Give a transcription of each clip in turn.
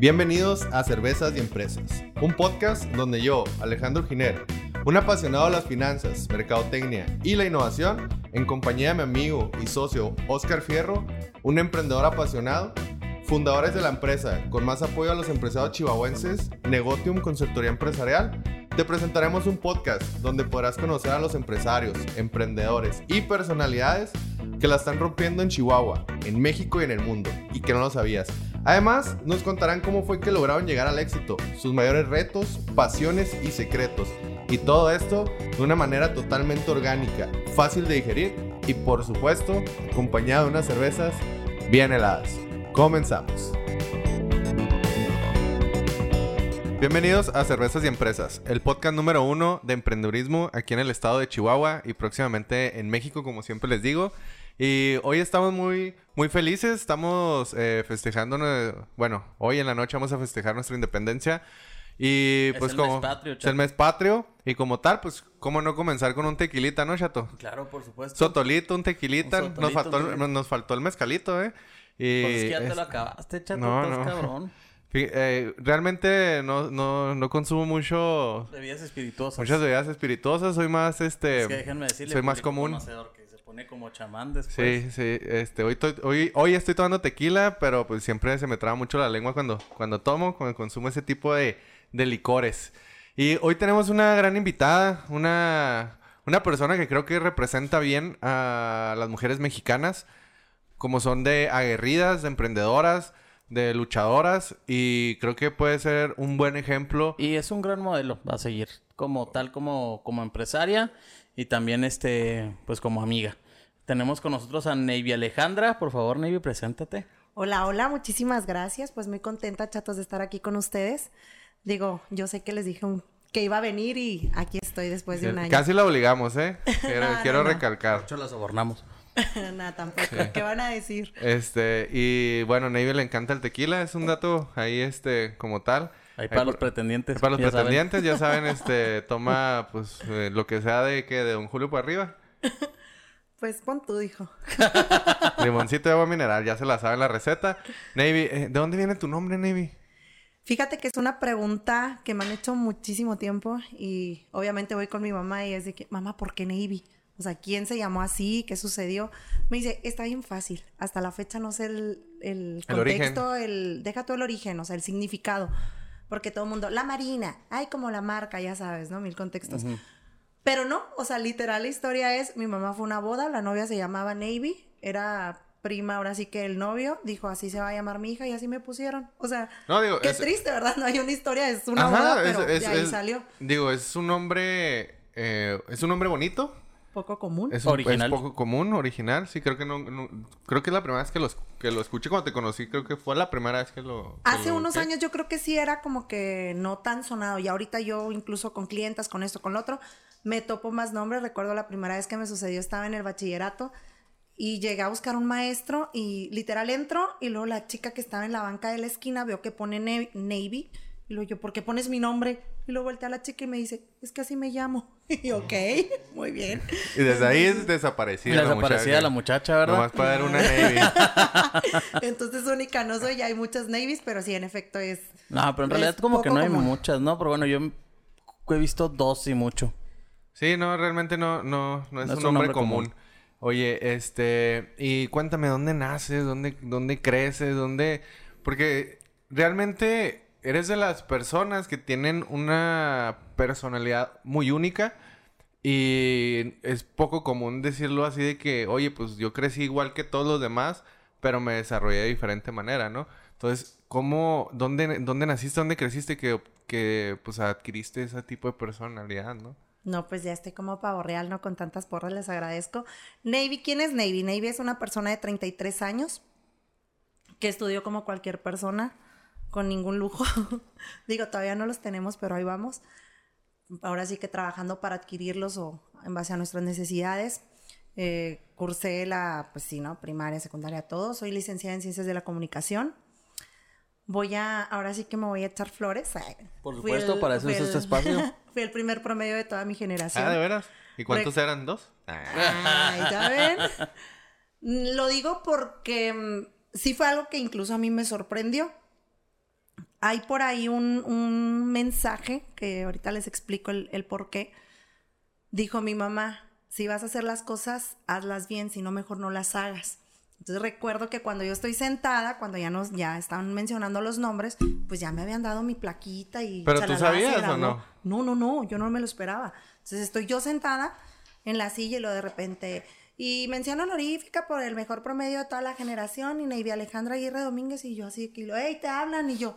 Bienvenidos a Cervezas y Empresas, un podcast donde yo, Alejandro Giner, un apasionado de las finanzas, mercadotecnia y la innovación, en compañía de mi amigo y socio Oscar Fierro, un emprendedor apasionado, fundadores de la empresa con más apoyo a los empresarios chihuahuenses, Negotium Consultoría Empresarial, te presentaremos un podcast donde podrás conocer a los empresarios, emprendedores y personalidades que la están rompiendo en Chihuahua, en México y en el mundo, y que no lo sabías. Además, nos contarán cómo fue que lograron llegar al éxito, sus mayores retos, pasiones y secretos. Y todo esto de una manera totalmente orgánica, fácil de digerir y por supuesto acompañado de unas cervezas bien heladas. Comenzamos. Bienvenidos a Cervezas y Empresas, el podcast número uno de emprendedurismo aquí en el estado de Chihuahua y próximamente en México, como siempre les digo. Y hoy estamos muy, muy felices, estamos eh, festejando, bueno, hoy en la noche vamos a festejar nuestra independencia. Y pues el como mes patrio, es el mes patrio y como tal, pues cómo no comenzar con un tequilita, ¿no, chato? Claro, por supuesto. Sotolito, un tequilita, Un nos faltó un- nos faltó el mezcalito, ¿eh? Y Pues es que ya te lo acabaste, chato, No, estás no. cabrón. eh, realmente no, no, no consumo mucho Bebidas espirituosas. muchas bebidas espirituosas, soy más este Es que déjenme decirle, soy más común. Pone como chamán después. Sí, sí, este, hoy, hoy, hoy estoy tomando tequila, pero pues siempre se me traba mucho la lengua cuando, cuando tomo, cuando consumo ese tipo de, de licores. Y hoy tenemos una gran invitada, una, una persona que creo que representa bien a las mujeres mexicanas, como son de aguerridas, de emprendedoras, de luchadoras, y creo que puede ser un buen ejemplo. Y es un gran modelo a seguir, como tal, como, como empresaria y también, este, pues como amiga. Tenemos con nosotros a Navy Alejandra. Por favor, Navy, preséntate. Hola, hola, muchísimas gracias. Pues muy contenta, chatos, de estar aquí con ustedes. Digo, yo sé que les dije un- que iba a venir y aquí estoy después de un año. Casi la obligamos, ¿eh? Quiero, No, quiero no, no. recalcar. hecho, la sobornamos. Nada, tampoco. ¿Qué van a decir? Este, y bueno, Navy le encanta el tequila, es un dato ahí, este, como tal. Ahí para los pretendientes. Para los ya saben. pretendientes, ya saben, este, toma, pues, eh, lo que sea de que de Don Julio para arriba. Pues pon tú, dijo. Limoncito de agua mineral, ya se la saben la receta. Navy, eh, ¿de dónde viene tu nombre, Navy? Fíjate que es una pregunta que me han hecho muchísimo tiempo y obviamente voy con mi mamá y es de que, mamá, ¿por qué Navy? O sea, ¿quién se llamó así? ¿Qué sucedió? Me dice, está bien fácil. Hasta la fecha no sé el, el contexto, el, deja todo el origen, o sea, el significado. Porque todo el mundo, la marina, ay, como la marca, ya sabes, ¿no? Mil contextos. Pero no, o sea, literal la historia es, mi mamá fue a una boda, la novia se llamaba Navy, era prima ahora sí que el novio, dijo, así se va a llamar mi hija y así me pusieron. O sea, No, digo, qué es- triste, ¿verdad? No hay una historia, es una Ajá, boda, pero es- de ahí salió. Digo, es un nombre, eh, es un nombre bonito. Poco común. Es, un- Original. es poco común, original. Sí, creo que no, no- creo que es la primera vez que, los, que lo escuché cuando te conocí. Creo que fue la primera vez que lo... que Hace lo unos busqué. años yo creo que sí era como que no tan sonado. Y ahorita yo incluso con clientas, con esto, con lo otro, me topo más nombres. Recuerdo la primera vez que me sucedió, estaba en el bachillerato y llegué a buscar un maestro y literal entro y luego la chica que estaba en la banca de la esquina veo que pone Ne- Navy. Y luego yo, ¿por qué pones mi nombre? Y luego voltea a la chica y me dice, es que así me llamo. Y ok, muy bien. Y desde ahí es desaparecida la Desaparecida muchacha. la muchacha, ¿verdad? Nomás para dar una Navy. Entonces única no soy, hay muchas Navies, pero sí, en efecto es... No, pero en realidad como que no hay común. muchas, ¿no? Pero bueno, yo he visto dos y mucho. Sí, no, realmente no, no, no es No un es un nombre nombre común. común. Oye, este, y cuéntame, ¿dónde naces? ¿Dónde, dónde creces? ¿Dónde...? Porque realmente eres de las personas que tienen una personalidad muy única y es poco común decirlo así de que, oye, pues yo crecí igual que todos los demás, pero me desarrollé de diferente manera, ¿no? Entonces, ¿cómo, dónde, dónde naciste, dónde creciste que, que pues adquiriste ese tipo de personalidad, ¿no? No, pues ya estoy como pavo real, ¿no? Con tantas porras les agradezco. Navy, ¿quién es Navy? Navy es una persona de 33 años que estudió como cualquier persona, con ningún lujo. Digo, todavía no los tenemos, pero ahí vamos. Ahora sí que trabajando para adquirirlos o en base a nuestras necesidades. Eh, cursé la, pues sí, ¿no? Primaria, secundaria, todo. Soy licenciada en Ciencias de la Comunicación. Voy a, ahora sí que me voy a echar flores. Ay, Por fui supuesto, para eso es este el- espacio. fui el primer promedio de toda mi generación. Ah, ¿de veras? ¿Y cuántos Re- eran? ¿Dos? Ay, ¿ya ven? Lo digo porque mm, sí fue algo que incluso a mí me sorprendió. Hay por ahí un, un mensaje que ahorita les explico el, el por qué. Dijo mi mamá, si vas a hacer las cosas, hazlas bien, si no, mejor no las hagas. Entonces recuerdo que cuando yo estoy sentada, cuando ya nos ya estaban mencionando los nombres, pues ya me habían dado mi plaquita y ¿Pero tú sabías o no? No, no, no, yo no me lo esperaba. Entonces estoy yo sentada en la silla y lo de repente y mención honorífica por el mejor promedio de toda la generación y Navy Alejandra Aguirre Domínguez y yo así que lo, hey, te hablan y yo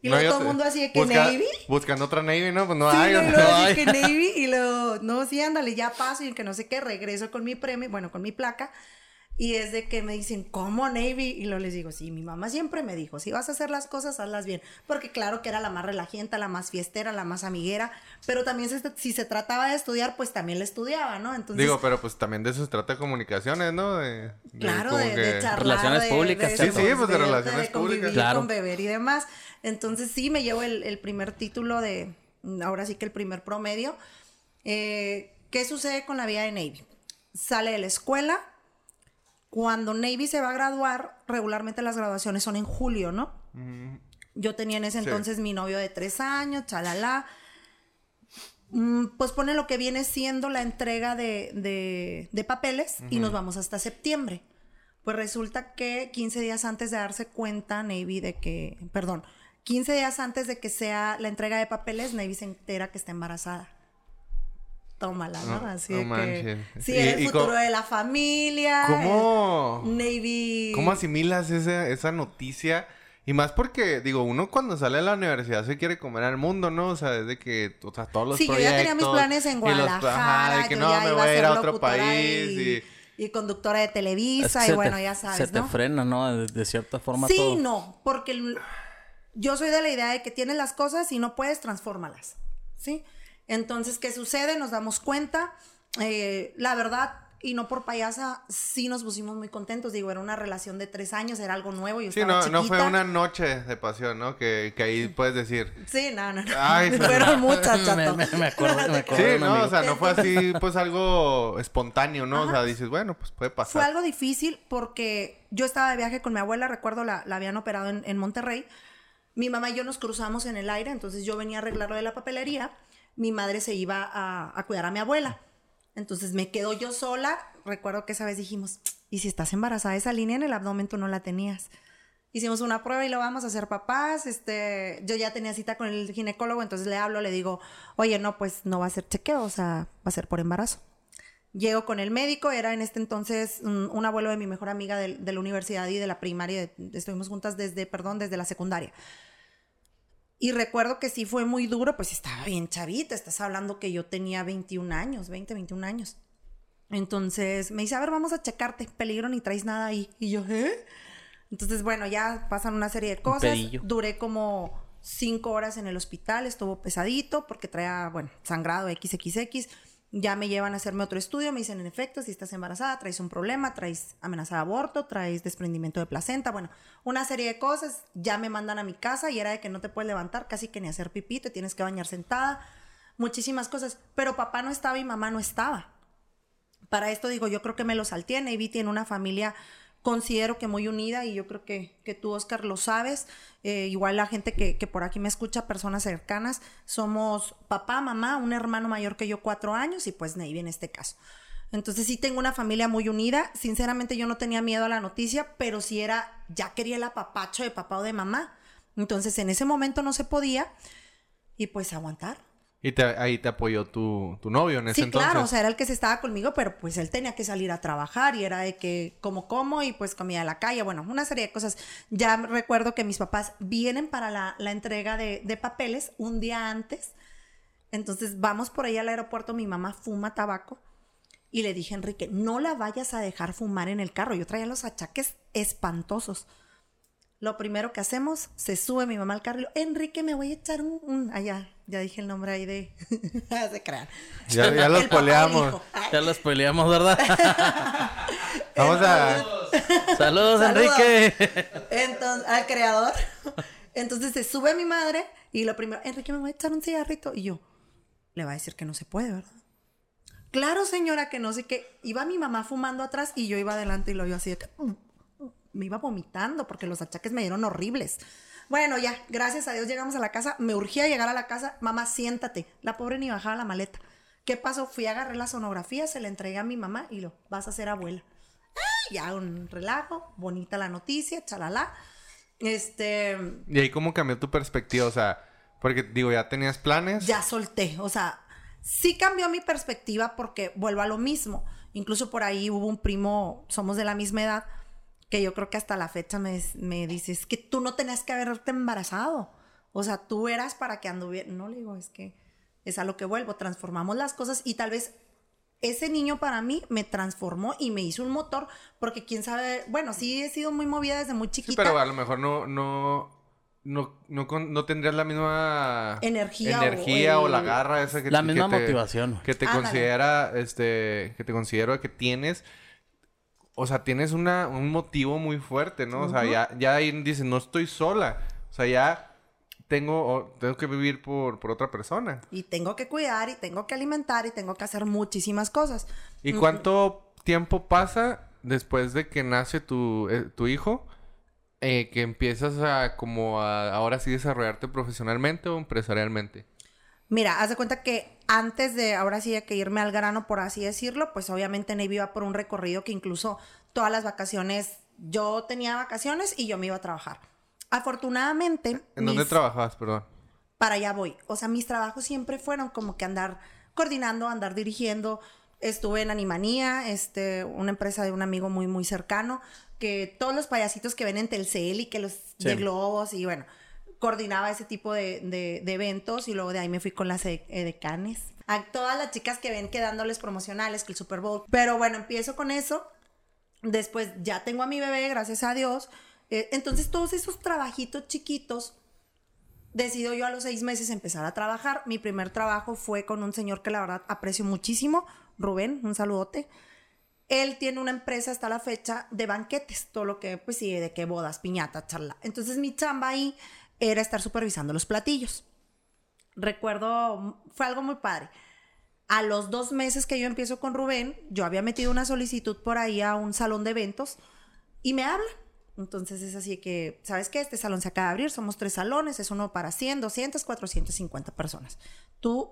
y luego todo el mundo así de que busca- Navy Buscando otra Navy, ¿no? Pues no Sí, hay. no, ¿o y no? luego Ay. así que Navy y luego, no, sí, ándale, ya paso y que no sé qué, regreso con mi premio, bueno, con mi placa. Y es de que me dicen, ¿cómo Navy? Y luego les digo, sí, mi mamá siempre me dijo, si vas a hacer las cosas, hazlas bien. Porque claro que era la más relajienta, la más fiestera, la más amiguera, pero también se- si se trataba de estudiar, pues también le estudiaba, ¿no? Entonces, Digo, pero pues también de eso se trata de comunicaciones, ¿no? De, de Claro, de, que- de charlar. Relaciones de- públicas, de- Sí, sí, pues, de relaciones de convivir públicas. Claro. con beber y demás. Entonces sí, me llevo el, el primer título de, ahora sí que el primer promedio. Eh, ¿Qué sucede con la vida de Navy? Sale de la escuela. Cuando Navy se va a graduar, regularmente las graduaciones son en julio, ¿no? Yo tenía en ese Sí. entonces mi novio de tres años, chalala. Mm, Pues pone lo que viene siendo la entrega de, de- de papeles y nos vamos hasta septiembre. Pues resulta que 15 días antes de darse cuenta, Navy, de que, perdón, 15 días antes de que sea la entrega de papeles, Navy se entera que está embarazada. Tómala, ¿no? No, Así no de que. manches. Sí, Y- el y futuro de la familia. ¿Cómo? Navy. ¿Cómo asimilas esa, esa noticia? Y más porque, digo, uno cuando sale de la universidad se quiere comer al mundo, ¿no? O sea, desde que, o sea, todos los Sí, yo proyectos. ya tenía mis planes en y los- Guadalajara. ajá, de que yo no, ya me iba voy a ir a otro país y, y... y conductora de Es que Televisa. y bueno, te- ya sabes, Se te ¿no? frena, ¿no? De, de cierta forma Sí, todo. no, porque el- yo soy de la idea de que tienes las cosas y no puedes, transfórmalas. ¿Sí? Entonces, ¿qué sucede? Nos damos cuenta. eh, la verdad, y no por payasa, sí nos pusimos muy contentos. Digo, era una relación de tres años, era algo nuevo. Yo Sí, estaba no, no fue chiquita. una noche de pasión, ¿no? Que, que ahí puedes decir... Sí, no, no, no. Ay. Fueron muchas, Me- chato. me- me acuerdo- me acuerdo. Sí, no, amigo. o sea, no fue así, pues algo espontáneo, ¿no? O sea, dices, bueno, pues puede pasar. Fue algo difícil porque yo estaba de viaje con mi abuela, recuerdo, la, la habían operado en, en Monterrey. Mi mamá y yo nos cruzamos en el aire, entonces yo venía a arreglar lo de la papelería. Mi madre se iba a, cuidar a mi abuela. Entonces me quedo yo sola. Recuerdo que esa vez dijimos, ¿y si estás embarazada? Esa línea en el abdomen tú no la tenías. Hicimos una prueba y lo vamos a hacer papás. Este, yo ya tenía cita con el ginecólogo, entonces le hablo, le digo, oye, no, pues no va a ser chequeo, o sea, va a ser por embarazo. Llego con el médico, era en este entonces un, un abuelo de mi mejor amiga de, de la universidad y de la primaria, estuvimos juntas desde, perdón, desde la secundaria. Y recuerdo que sí fue muy duro, pues estaba bien chavita, estás hablando que yo tenía 21 años, 20, 21 años. Entonces me dice, a ver, vamos a checarte, peligro ni traes nada ahí. Y yo, ¿eh? Entonces, bueno, ya pasan una serie de cosas. Duré como cinco horas en el hospital, estuvo pesadito porque traía, bueno, sangrado XXX. Ya me llevan a hacerme otro estudio, me dicen, en efecto, si estás embarazada, traes un problema, traes amenaza de aborto, traes desprendimiento de placenta, bueno, una serie de cosas. Ya me mandan a mi casa y era de que no te puedes levantar, casi que ni hacer pipí, te tienes que bañar sentada, muchísimas cosas. Pero papá no estaba y mamá no estaba. Para esto digo, yo creo que me lo salté. Navy tiene una familia, considero que muy unida y yo creo que, que tú, Oscar, lo sabes. Eh, igual la gente que, que por aquí me escucha, personas cercanas, somos papá, mamá, un hermano mayor que yo, cuatro años y pues Navy en este caso. Entonces sí tengo una familia muy unida. Sinceramente yo no tenía miedo a la noticia, pero sí era, ya quería el apapacho de papá o de mamá. Entonces en ese momento no se podía y pues aguantar. Y te- ahí te apoyó tu, tu novio en ese Sí, entonces. claro, o sea, era el que se estaba conmigo, pero pues él tenía que salir a trabajar y era de que como como y pues comía en la calle, bueno, una serie de cosas. Ya recuerdo que mis papás vienen para la, la entrega de, de papeles un día antes, entonces vamos por ahí al aeropuerto, mi mamá fuma tabaco y le dije Enrique, no la vayas a dejar fumar en el carro, yo traía los achaques espantosos. Lo primero que hacemos, se sube mi mamá al carro y lo, Enrique, me voy a echar un... un-". Allá, ya dije el nombre ahí de... se crean. Ya, ya los poleamos. Ya los peleamos, ¿verdad? Vamos a... Saludos, Saludos. Enrique. Entonces, al creador. Entonces se sube mi madre y lo primero, Enrique, me voy a echar un cigarrito. Y yo, le va a decir que no se puede, ¿verdad? Claro, señora, que no sé qué. Iba mi mamá fumando atrás y yo iba adelante y lo yo así de que mm, me iba vomitando porque los achaques me dieron horribles. Bueno, ya, gracias a Dios llegamos a la casa. Me urgía llegar a la casa. Mamá, siéntate. La pobre ni bajaba la maleta. ¿Qué pasó? Fui a agarrar la sonografía, se la entregué a mi mamá y lo, vas a ser abuela. Ya un relajo, bonita la noticia, chalala. Este, ¿Y ahí cómo cambió tu perspectiva? O sea, porque digo, ya tenías planes. ya solté. O sea, sí cambió mi perspectiva porque vuelvo a lo mismo. Incluso por ahí hubo un primo, somos de la misma edad, que yo creo que hasta la fecha me, me dice, es que tú no tenías que haberte embarazado. O sea, tú eras para que anduviera. No le digo, es que es a lo que vuelvo. Transformamos las cosas y tal vez ese niño para mí me transformó y me hizo un motor, porque quién sabe, bueno, sí he sido muy movida desde muy Sí, chiquita. pero a lo mejor no, no, no, no, no tendrías la misma Energía o energía o, el- la garra esa que La que misma te- motivación. que te Ándale. considera, este, que te considero que tienes. O sea, tienes una, un motivo muy fuerte, ¿no? O sea, ya, ya ahí dices, no estoy sola. O sea, ya tengo, tengo que vivir por, por otra persona. Y tengo que cuidar y tengo que alimentar y tengo que hacer muchísimas cosas. ¿Y cuánto tiempo pasa después de que nace tu, eh, tu hijo? eh, que empiezas a como a ahora sí desarrollarte profesionalmente o empresarialmente. Mira, haz de cuenta que antes de ahora sí que irme al grano, por así decirlo, pues obviamente Navy iba por un recorrido que incluso todas las vacaciones, yo tenía vacaciones y yo me iba a trabajar. Afortunadamente, ¿En dónde trabajabas, perdón? para allá voy. O sea, mis trabajos siempre fueron como que andar coordinando, andar dirigiendo. Estuve en Animanía, este, una empresa de un amigo muy, muy cercano, que todos los payasitos que ven en Telcel y que los de globos y bueno, coordinaba ese tipo de, de- de eventos y luego de ahí me fui con las e- edecanes. A todas las chicas que ven que dándoles promocionales, que el Super Bowl. Pero bueno, empiezo con eso. Después ya tengo a mi bebé, gracias a Dios. Eh, entonces todos esos trabajitos chiquitos decido yo a los seis meses empezar a trabajar. Mi primer trabajo fue con un señor que la verdad aprecio muchísimo, Rubén, un saludote. Él tiene una empresa hasta la fecha de banquetes, todo lo que, pues sí, de que bodas, piñata, charla. Entonces mi chamba ahí era estar supervisando los platillos. Recuerdo, fue algo muy padre. A los dos meses que yo empiezo con Rubén, yo había metido una solicitud por ahí a un salón de eventos y me hablan. Entonces es así que, ¿sabes qué? Este salón se acaba de abrir, somos tres salones, es uno para 100, 200, 450 personas. Tú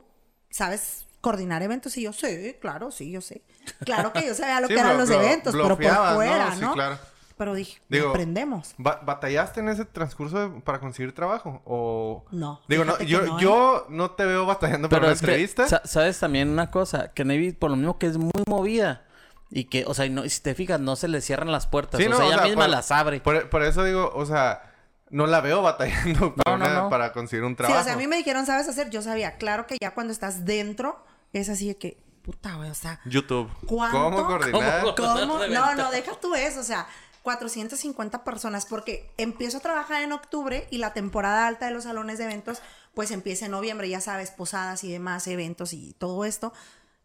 sabes coordinar eventos y yo, sí, claro, sí, yo sé. Claro que yo sabía lo Sí, que eran los eventos, pero por bloqueabas, ¿no? fuera, Sí, ¿no? claro. Pero dije, Digo, aprendemos. Ba- ¿Batallaste en ese transcurso de- para conseguir trabajo? O... No, Digo, no, que yo, no, ¿eh? yo no te veo batallando para Pero una es que, entrevista. sa- sabes también una cosa, que Navy, por lo mismo que es muy movida, y que, o sea, y no, y si te fijas, no se le cierran las puertas, Sí, o no, sea, o ella sea, misma por- las abre. Por, por eso digo, o sea, no la veo batallando para, no, una- no. para conseguir un Sí, trabajo. o sea, a mí me dijeron, ¿sabes hacer? Yo sabía, claro que ya cuando estás dentro, es así de que, puta, güey, o sea, YouTube. ¿Cuánto? ¿Cómo coordinar? ¿Cómo? ¿Cómo? de No, no, deja tú eso, o sea, 450 personas, porque empiezo a trabajar en octubre y la temporada alta de los salones de eventos, pues empieza en noviembre, ya sabes, posadas y demás, eventos y todo esto.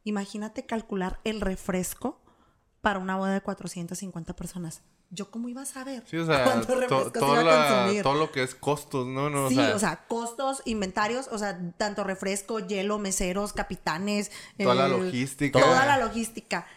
Imagínate calcular el refresco para una boda de 450 personas. ¿Yo cómo iba a saber Sí, o sea, to- iba a la- consumir? todo lo que es costos, ¿no? no sí, o sea, costos, inventarios, o sea, tanto refresco, hielo, meseros, capitanes. toda la eh, logística. Toda la logística.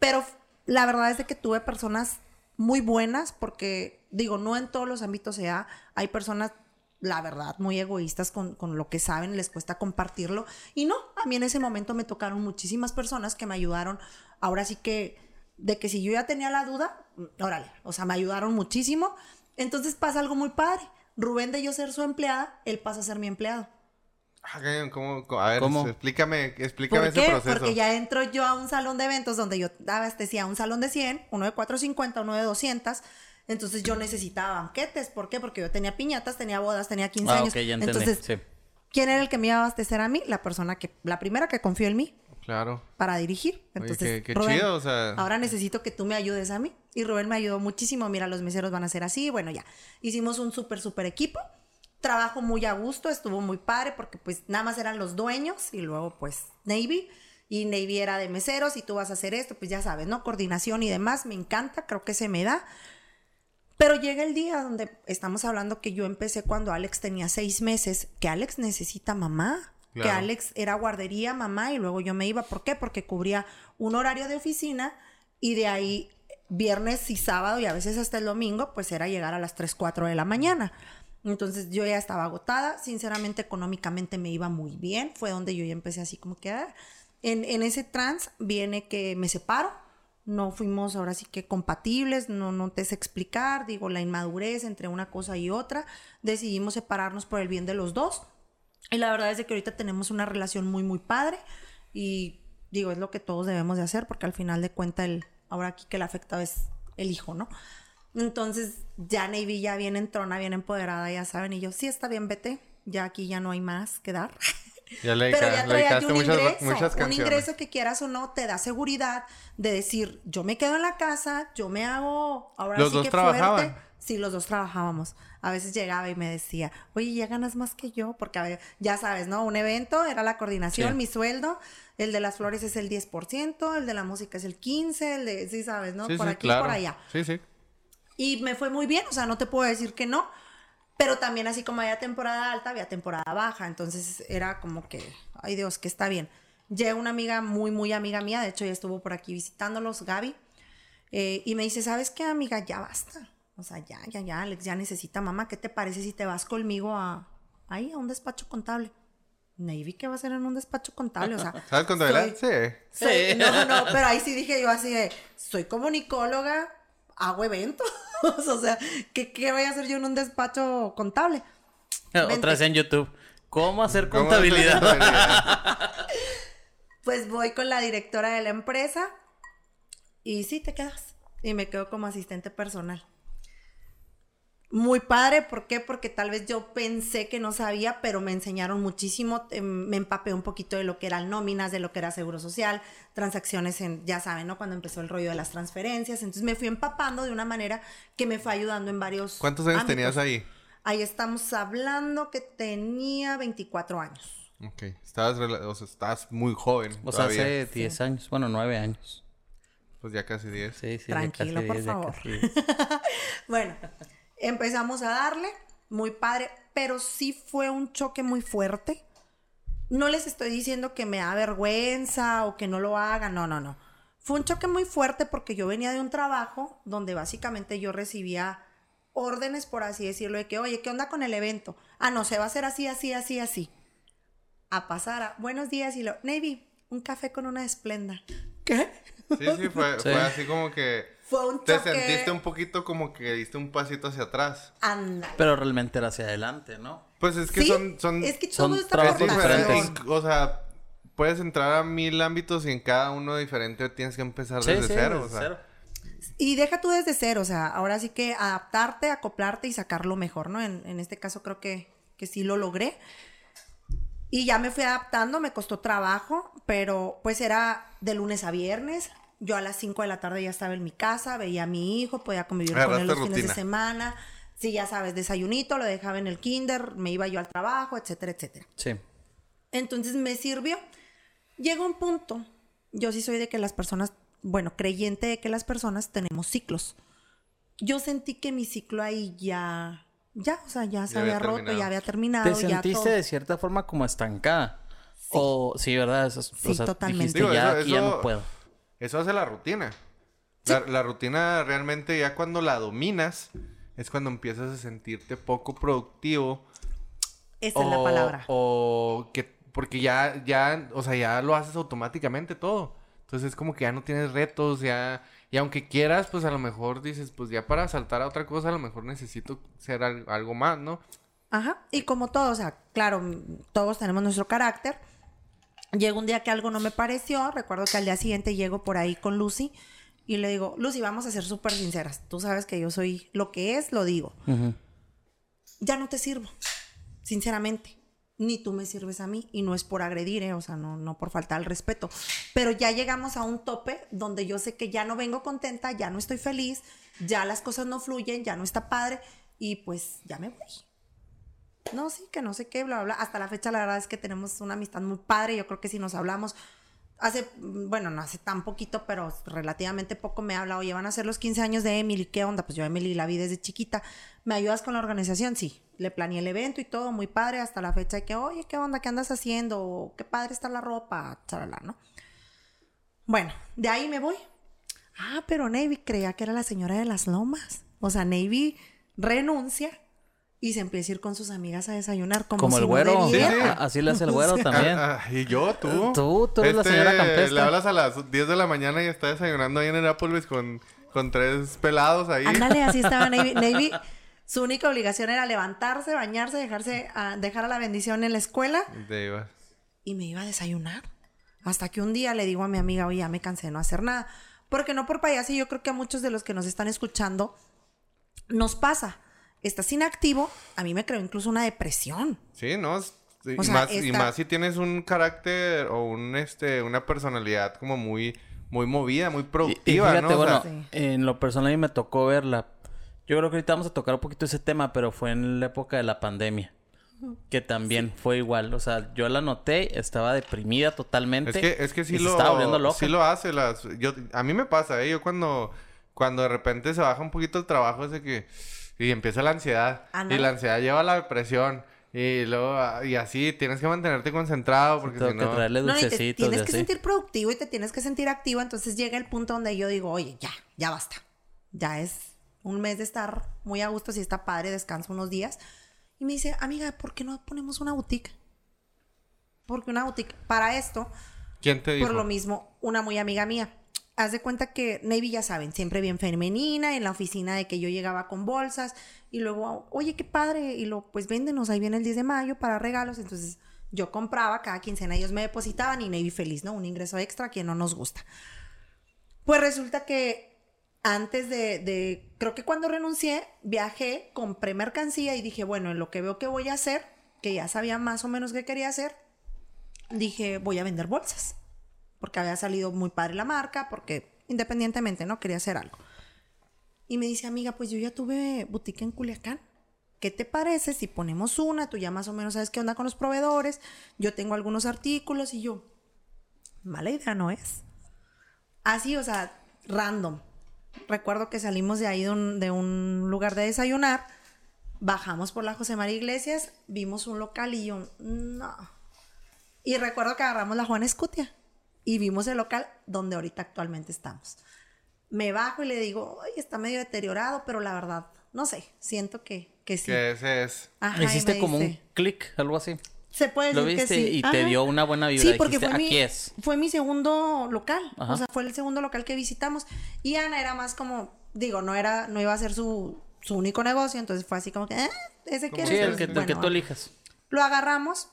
Pero la verdad es de que tuve personas muy buenas porque, digo, no en todos los ámbitos se da. Hay personas, la verdad, muy egoístas con, con lo que saben, les cuesta compartirlo. Y no, a mí en ese momento me tocaron muchísimas personas que me ayudaron. Ahora sí que, de que si yo ya tenía la duda, mm, órale, o sea, me ayudaron muchísimo. Entonces pasa algo muy padre. Rubén de yo ser su empleada, él pasa a ser mi empleado. Ah, ¿cómo-? A ver, ¿Cómo? explícame, explícame ¿Por ese qué? proceso. Porque ya entro yo a un salón de eventos donde yo abastecía un salón de 100, uno de 450, uno de 200. Entonces yo necesitaba banquetes. ¿Por qué? Porque yo tenía piñatas, tenía bodas, tenía 15 Ah, años. ok, ya entendí. Entonces, sí. ¿quién era el que me iba a abastecer a mí? La persona que, la primera que confió en mí Claro. para dirigir. Oye, Entonces, qué, qué Rubén, chido, o sea. Ahora necesito que tú me ayudes a mí. Y Rubén me ayudó muchísimo. Mira, los meseros van a ser así. Bueno, ya. Hicimos un súper, súper equipo. Trabajo muy a gusto. Estuvo muy padre porque pues nada más eran los dueños y luego pues Navy. Y Navy era de meseros y tú vas a hacer esto. Pues ya sabes, ¿no? Coordinación y demás. Me encanta. Creo que se me da. Pero llega el día donde estamos hablando que yo empecé cuando Alex tenía seis meses, que Alex necesita mamá, que. Alex era guardería, mamá, y luego yo me iba. ¿Por qué? Porque cubría un horario de oficina y de ahí viernes y sábado y a veces hasta el domingo, pues era llegar a las 3, 4 de la mañana. Entonces yo ya estaba agotada, sinceramente económicamente me iba muy bien, fue donde yo ya empecé así como que... ah, En, en ese trans viene que me separo, no fuimos ahora sí que compatibles, no, no te sé explicar, digo, la inmadurez entre una cosa y otra, decidimos separarnos por el bien de los dos. Y la verdad es de que ahorita tenemos una relación muy, muy padre. Y digo, es lo que todos debemos de hacer porque al final de cuentas el, ahora aquí que el afectado es el hijo, ¿no? Entonces ya Navy ya bien entrona, bien empoderada, ya saben, y yo, sí, está bien, vete, ya aquí ya no hay más que dar. Ya le, Pero ya traía un muchas, ingreso, muchas un ingreso que quieras o no te da seguridad de decir, yo me quedo en la casa, yo me hago, ahora ¿Los sí dos que trabajaban? fuerte. Sí, los dos trabajábamos. A veces llegaba y me decía, oye, ya ganas más que yo, porque a ver, ya sabes, ¿no? Un evento era la coordinación, Sí. mi sueldo, el de las flores es el 10%, el de la música es el 15%, el de, sí, sabes, ¿no? Sí, por sí, aquí, claro. por allá. Sí, sí. Y me fue muy bien, o sea, no te puedo decir que no. Pero también así como había temporada alta, había temporada baja. Entonces era como que, ay Dios, que está bien. Llega una amiga muy, muy amiga mía, de hecho ya estuvo por aquí visitándolos, Gaby. eh, y me dice, ¿sabes qué, amiga? Ya basta. O sea, ya, ya, ya, Alex ya necesita mamá. ¿Qué te parece si te vas conmigo a, ahí, a un despacho contable? Navy, ¿qué va a hacer en un despacho contable? O sea, ¿Sabes contabilidad? Sí. Sí. no, no, pero ahí sí dije yo así de, soy comunicóloga, hago eventos. o sea, ¿qué, ¿qué voy a hacer yo en un despacho contable? Otra vez en YouTube. ¿Cómo hacer ¿Cómo contabilidad? hacer contabilidad? Pues voy con la directora de la empresa y sí, te quedas. Y me quedo como asistente personal. Muy padre, ¿por qué? Porque tal vez yo pensé que no sabía, pero me enseñaron muchísimo, eh, me empapé un poquito de lo que eran nóminas, de lo que era seguro social, transacciones en, ya saben, ¿no? Cuando empezó el rollo de las transferencias, entonces me fui empapando de una manera que me fue ayudando en varios ¿Cuántos años ámbitos. tenías ahí? Ahí estamos hablando que tenía 24 años. Ok. Estabas, o sea, estabas muy joven. O sea, hace 10 años. Bueno, 9 años. Pues ya casi 10. Sí, sí. ya Tranquilo, casi por 10, ya favor. casi 10. Bueno, empezamos a darle, muy padre, pero sí fue un choque muy fuerte. No les estoy diciendo que me da vergüenza o que no lo hagan, no, no, no. Fue un choque muy fuerte porque yo venía de un trabajo donde básicamente yo recibía órdenes, por así decirlo, de que, oye, ¿qué onda con el evento? Ah, no, se va a hacer así, así, así, así. A pasar a, buenos días y lo, Navy, un café con una esplenda. ¿Qué? Sí, sí, fue, Sí. fue así como que... Fue un Te choque. sentiste un poquito como que diste un pasito hacia atrás. Anda. Pero realmente era hacia adelante, ¿no? Pues es que Sí, son... son es que son todo trabajos pasión. diferentes. O sea, puedes entrar a mil ámbitos y en cada uno diferente tienes que empezar desde cero. o sea. Y deja tú desde cero, o sea, ahora sí que adaptarte, acoplarte y sacar lo mejor, ¿no? En, en este caso creo que, que sí lo logré. Y ya me fui adaptando, me costó trabajo, pero pues era de lunes a viernes. Yo a las 5 de la tarde ya estaba en mi casa, veía a mi hijo, podía convivir con él Agarraste los fines de rutina. semana. Sí, ya sabes, desayunito, lo dejaba en el kinder, me iba yo al trabajo, etcétera, etcétera. Sí. Entonces me sirvió. Llega un punto, yo sí soy de que las personas, bueno, creyente de que las personas tenemos ciclos. Yo sentí que mi ciclo ahí ya, ya, o sea, ya se Ya había, había roto, terminado. ya había terminado. ¿Te ya sentiste todo. de cierta forma como estancada? O sí, ¿verdad? Eso, es- o Sí, sea, totalmente. dijiste Digo, ya eso- aquí ya eso- no puedo. Eso hace la rutina. La, la rutina realmente ya cuando la dominas es cuando empiezas a sentirte poco productivo. Esa es la palabra. O que porque ya, ya, o sea, ya lo haces automáticamente todo. Entonces es como que ya no tienes retos, ya, y aunque quieras, pues a lo mejor dices, pues ya para saltar a otra cosa, a lo mejor necesito ser al- algo más, ¿no? Ajá. Y como todo, o sea, claro, todos tenemos nuestro carácter. Llega un día que algo no me pareció. Recuerdo que al día siguiente llego por ahí con Lucy y le digo, Lucy, vamos a ser súper sinceras. Tú sabes que yo soy lo que es, lo digo. Ya no te sirvo, sinceramente. Ni tú me sirves a mí. Y no es por agredir, ¿eh? o sea, no, no por faltar al respeto. Pero ya llegamos a un tope donde yo sé que ya no vengo contenta, ya no estoy feliz, ya las cosas no fluyen, ya no está padre. Y pues ya me voy. No, sí, que no sé qué, bla, bla, bla. Hasta la fecha, la verdad es que tenemos una amistad muy padre. Yo creo que si nos hablamos, hace, bueno, no hace tan poquito, pero relativamente poco me habla, oye, van a ser los 15 años de Emily, ¿qué onda? Pues yo Emily la vi desde chiquita. ¿Me ayudas con la organización? Sí. Le planeé el evento y todo, muy padre, hasta la fecha de que, oye, ¿qué onda? ¿Qué andas haciendo? Qué padre está la ropa, charala, ¿no? Bueno, de ahí me voy. Ah, pero Navy creía que era la señora de las lomas. O sea, Navy renuncia y se empieza a ir con sus amigas a desayunar como, Como si el no güero. debiera. Sí, sí. Así le hace el güero también. Ah, ah, y yo, tú. Tú, tú eres la señora campestre. Le hablas a las 10 de la mañana y está desayunando ahí en Applebee's con, con tres pelados ahí. Ándale, así estaba Navy. Navy, su única obligación era levantarse, bañarse, dejarse a, dejar a la bendición en la escuela Y te ibas. y me iba a desayunar. Hasta que un día le digo a mi amiga, oye, ya me cansé de no hacer nada. Porque no por payaso, yo creo que a muchos de los que nos están escuchando nos pasa. Estás inactivo, a mí me creó incluso una depresión. Sí, ¿no? Sí, O y, sea, más, y más si tienes un carácter o un este una personalidad como muy muy movida, muy Y- y productiva, fíjate, ¿no? O sea, bueno, Sí. en lo personal a mí me tocó verla. Yo creo que ahorita vamos a tocar un poquito ese tema, pero fue en la época de la pandemia. Que también fue igual. O sea, yo la noté, estaba deprimida totalmente. es que es que sí y se lo estaba volviendo loca. sí lo hace las yo a mí me pasa, ¿eh? Yo cuando cuando de repente se baja un poquito el trabajo ese que y empieza la ansiedad y la ansiedad lleva a la depresión y luego ah, y así tienes que mantenerte concentrado porque si no traerle No, y te tienes y que así. sentir productivo y te tienes que sentir activo. Entonces llega el punto donde yo digo, oye, ya, ya basta. Ya es un mes de estar muy a gusto, si está padre, descanso unos días. Y me dice, amiga, ¿por qué no ponemos una boutique? Porque una boutique, para esto, ¿Quién te dijo? por lo mismo, una muy amiga mía. Haz de cuenta que Navy, ya saben, siempre bien femenina, en la oficina de que yo llegaba con bolsas y luego, oye, qué padre, y lo, pues véndenos, ahí viene el 10 de mayo para regalos. Entonces yo compraba cada quincena, ellos me depositaban y Navy feliz, ¿no? Un ingreso extra que no nos gusta. Pues resulta que antes de, de, creo que cuando renuncié, viajé, compré mercancía y dije, bueno, en lo que veo que voy a hacer, que ya sabía más o menos qué quería hacer, dije, voy a vender bolsas porque había salido muy padre la marca, porque independientemente, ¿no? Quería hacer algo. Y me dice, amiga, pues yo ya tuve boutique en Culiacán. ¿Qué te parece si ponemos una? Tú ya más o menos sabes qué onda con los proveedores. Yo tengo algunos artículos y yo, mala idea no es. Así, o sea, random. Recuerdo que salimos de ahí de un, lugar de desayunar, bajamos por la José María Iglesias, vimos un local y yo, no. Y recuerdo que agarramos la Juana Escutia y vimos el local donde ahorita actualmente estamos. Me bajo y le digo, oye, está medio deteriorado, pero la verdad, no sé, siento que, que sí. que ese es Ajá, Hiciste como un dice, clic, algo así. Se puede Lo decir viste que sí. y te Ajá. dio una buena vibra. Sí, porque Dijiste, fue mi, aquí es. fue mi segundo local. Ajá. O sea, fue el segundo local que visitamos. Y Ana era más como, digo, no era, no iba a ser su, su único negocio, entonces fue así como que, eh, ese que Sí, el que, el que tú elijas. Lo agarramos.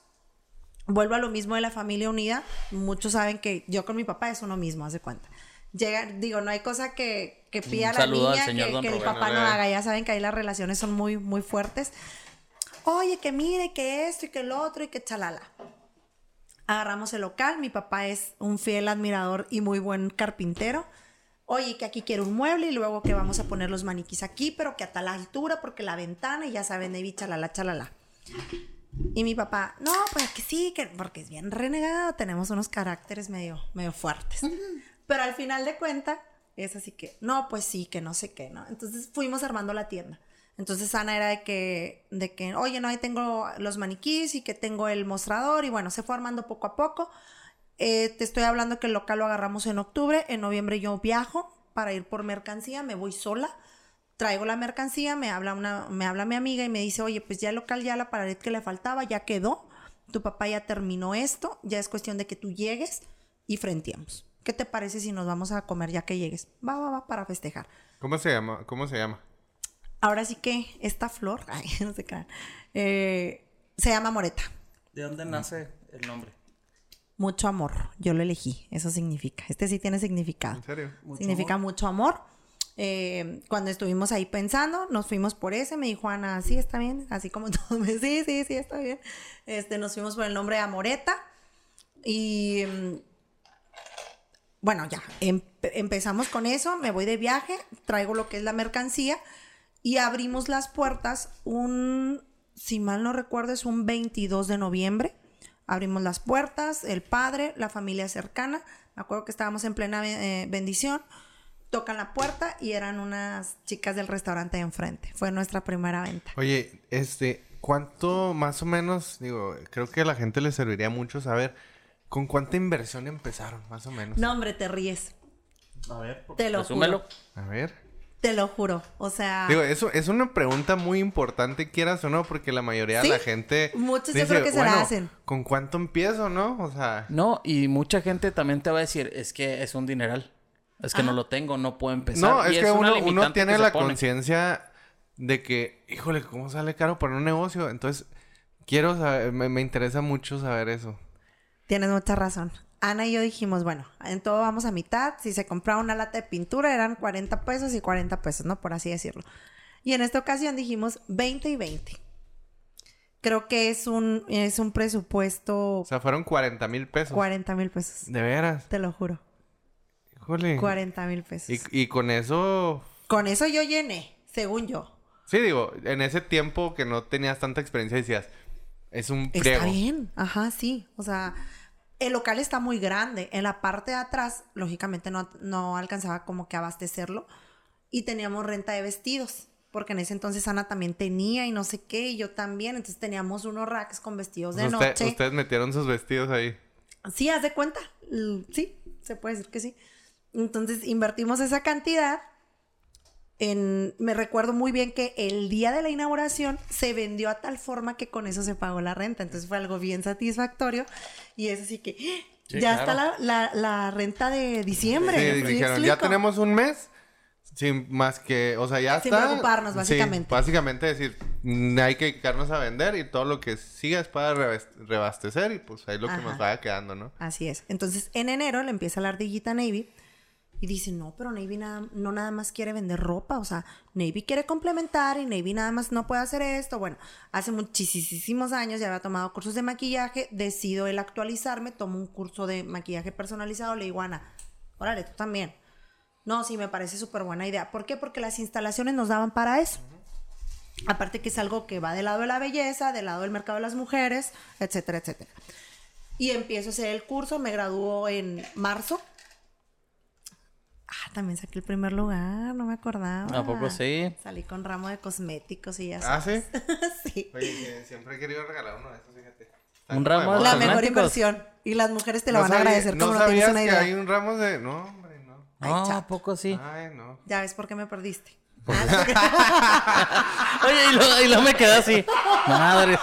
Vuelvo a lo mismo de la familia unida. Muchos saben que yo con mi papá es uno mismo, hace cuenta. Llega, digo, no hay cosa que, que pida la niña que, que el papá no haga. Ya saben que ahí las relaciones son muy, muy fuertes. Oye, que mire, que esto y que el otro y que chalala. Agarramos el local. Mi papá es un fiel admirador y muy buen carpintero. Oye, que aquí quiero un mueble y luego que vamos a poner los maniquís aquí, pero que a tal altura porque la ventana y ya saben, David, chalala, chalala. Y mi papá, no, pues que sí, que porque es bien renegado, tenemos unos caracteres medio, medio fuertes. Pero al final de cuenta, es así que, no, pues sí, que no sé qué, ¿no? Entonces fuimos armando la tienda. Entonces Ana era de que, de que, oye, no, ahí tengo los maniquís y que tengo el mostrador y bueno, se fue armando poco a poco. Eh, te estoy hablando que el local lo agarramos en octubre, en noviembre yo viajo para ir por mercancía, me voy sola traigo la mercancía, me habla, una, me habla mi amiga y me dice, oye, pues ya el local, ya la pared que le faltaba, ya quedó, tu papá ya terminó esto, ya es cuestión de que tú llegues y frenteemos. ¿Qué te parece si nos vamos a comer ya que llegues? Va, va, va, para festejar. ¿Cómo se llama? ¿Cómo se llama? Ahora sí que esta flor, ay, no eh, se llama moreta. ¿De dónde nace el nombre? Mucho amor, yo lo elegí, eso significa. Este sí tiene significado. ¿En serio? significa mucho amor. Eh, cuando estuvimos ahí pensando, nos fuimos por ese, me dijo Ana, sí, está bien, así como todo, me sí, sí, sí, está bien. Este, nos fuimos por el nombre de Amoreta y mm, bueno, ya, em- empezamos con eso, me voy de viaje, traigo lo que es la mercancía y abrimos las puertas un, si mal no recuerdo, es un 22 de noviembre. Abrimos las puertas, el padre, la familia cercana. Me acuerdo que estábamos en plena eh, bendición. Tocan la puerta y eran unas chicas del restaurante de enfrente. Fue nuestra primera venta. Oye, este, ¿cuánto más o menos, digo, creo que a la gente le serviría mucho saber con cuánta inversión empezaron, más o menos? No, hombre, te ríes. A ver, Te lo resúmelo. A ver. Te lo juro. O sea. Digo, eso es una pregunta muy importante, quieras o no, porque la mayoría de la gente. muchos yo creo que se la "Bueno, hacen". ¿Con cuánto empiezo, no? O sea. No, y mucha gente también te va a decir, es que es un dineral. Es que no lo tengo, no puedo empezar. No, Y es que uno, tiene que la conciencia de que, híjole, ¿cómo sale caro para un negocio? Entonces, quiero saber, me, me interesa mucho saber eso. Tienes mucha razón. Ana y yo dijimos, bueno, en todo vamos a mitad. Si se compraba una lata de pintura eran 40 pesos y 40 pesos, ¿no? Por así decirlo. Y en esta ocasión dijimos 20 y 20. Creo que es un, es un presupuesto O sea, fueron 40 mil pesos. 40 mil pesos. De veras. Te lo juro. Híjole. 40 mil pesos. Y, y con eso, Con eso yo llené, según yo. sí, digo, en ese tiempo que no tenías tanta experiencia decías, es un Está bien, ajá, sí. O sea, el local está muy grande. En la parte de atrás, lógicamente no, no alcanzaba como que abastecerlo. Y teníamos renta de vestidos. Porque en ese entonces Ana también tenía y no sé qué, y yo también. Entonces teníamos unos racks con vestidos de usted- noche. ustedes metieron sus vestidos ahí. Sí, haz de cuenta. Sí, se puede decir que sí. Entonces invertimos esa cantidad. En, me recuerdo muy bien que el día de la inauguración se vendió a tal forma que con eso se pagó la renta. Entonces fue algo bien satisfactorio. Y es así que. Sí, ya claro. está la, la- la renta de diciembre. Sí, ¿sí me dijeron, ya tenemos un mes. Sin más que, o sea, ya Sin está. preocuparnos, Sí, básicamente. básicamente decir, mm, hay que dedicarnos a vender y todo lo que siga es para rebas- reabastecer y pues ahí lo que nos vaya quedando, ¿no? Así es. Entonces, en enero le empieza la ardillita Navy y dice, no, pero Navy nada- no nada más quiere vender ropa, o sea, Navy quiere complementar y Navy nada más no puede hacer esto. Bueno, hace muchísimos años ya había tomado cursos de maquillaje, decido el actualizarme, tomo un curso de maquillaje personalizado, le digo, Ana, órale, tú también. No, sí, me parece súper buena idea. ¿Por qué? Porque las instalaciones nos daban para eso. Aparte que es algo que va del lado de la belleza, del lado del mercado de las mujeres, etcétera, etcétera. Y empiezo a hacer el curso, me graduó en marzo. Ah, también saqué el primer lugar, no me acordaba. ¿A poco sí? Salí con ramo de cosméticos y ya ¿Ah, sabes. sí? sí. Oye, que siempre he querido regalar uno de esos, fíjate. Un ramo de La ¿no? mejor cosméticos. inversión. Y las mujeres te lo No van a agradecer no como no tienes sabías una que idea. hay un ramo de... No, hombre, no. Ay, No, chat. ¿a poco sí? Ay, no. Ya ves por qué me perdiste. Oye, y luego, y luego me quedé así. Madre.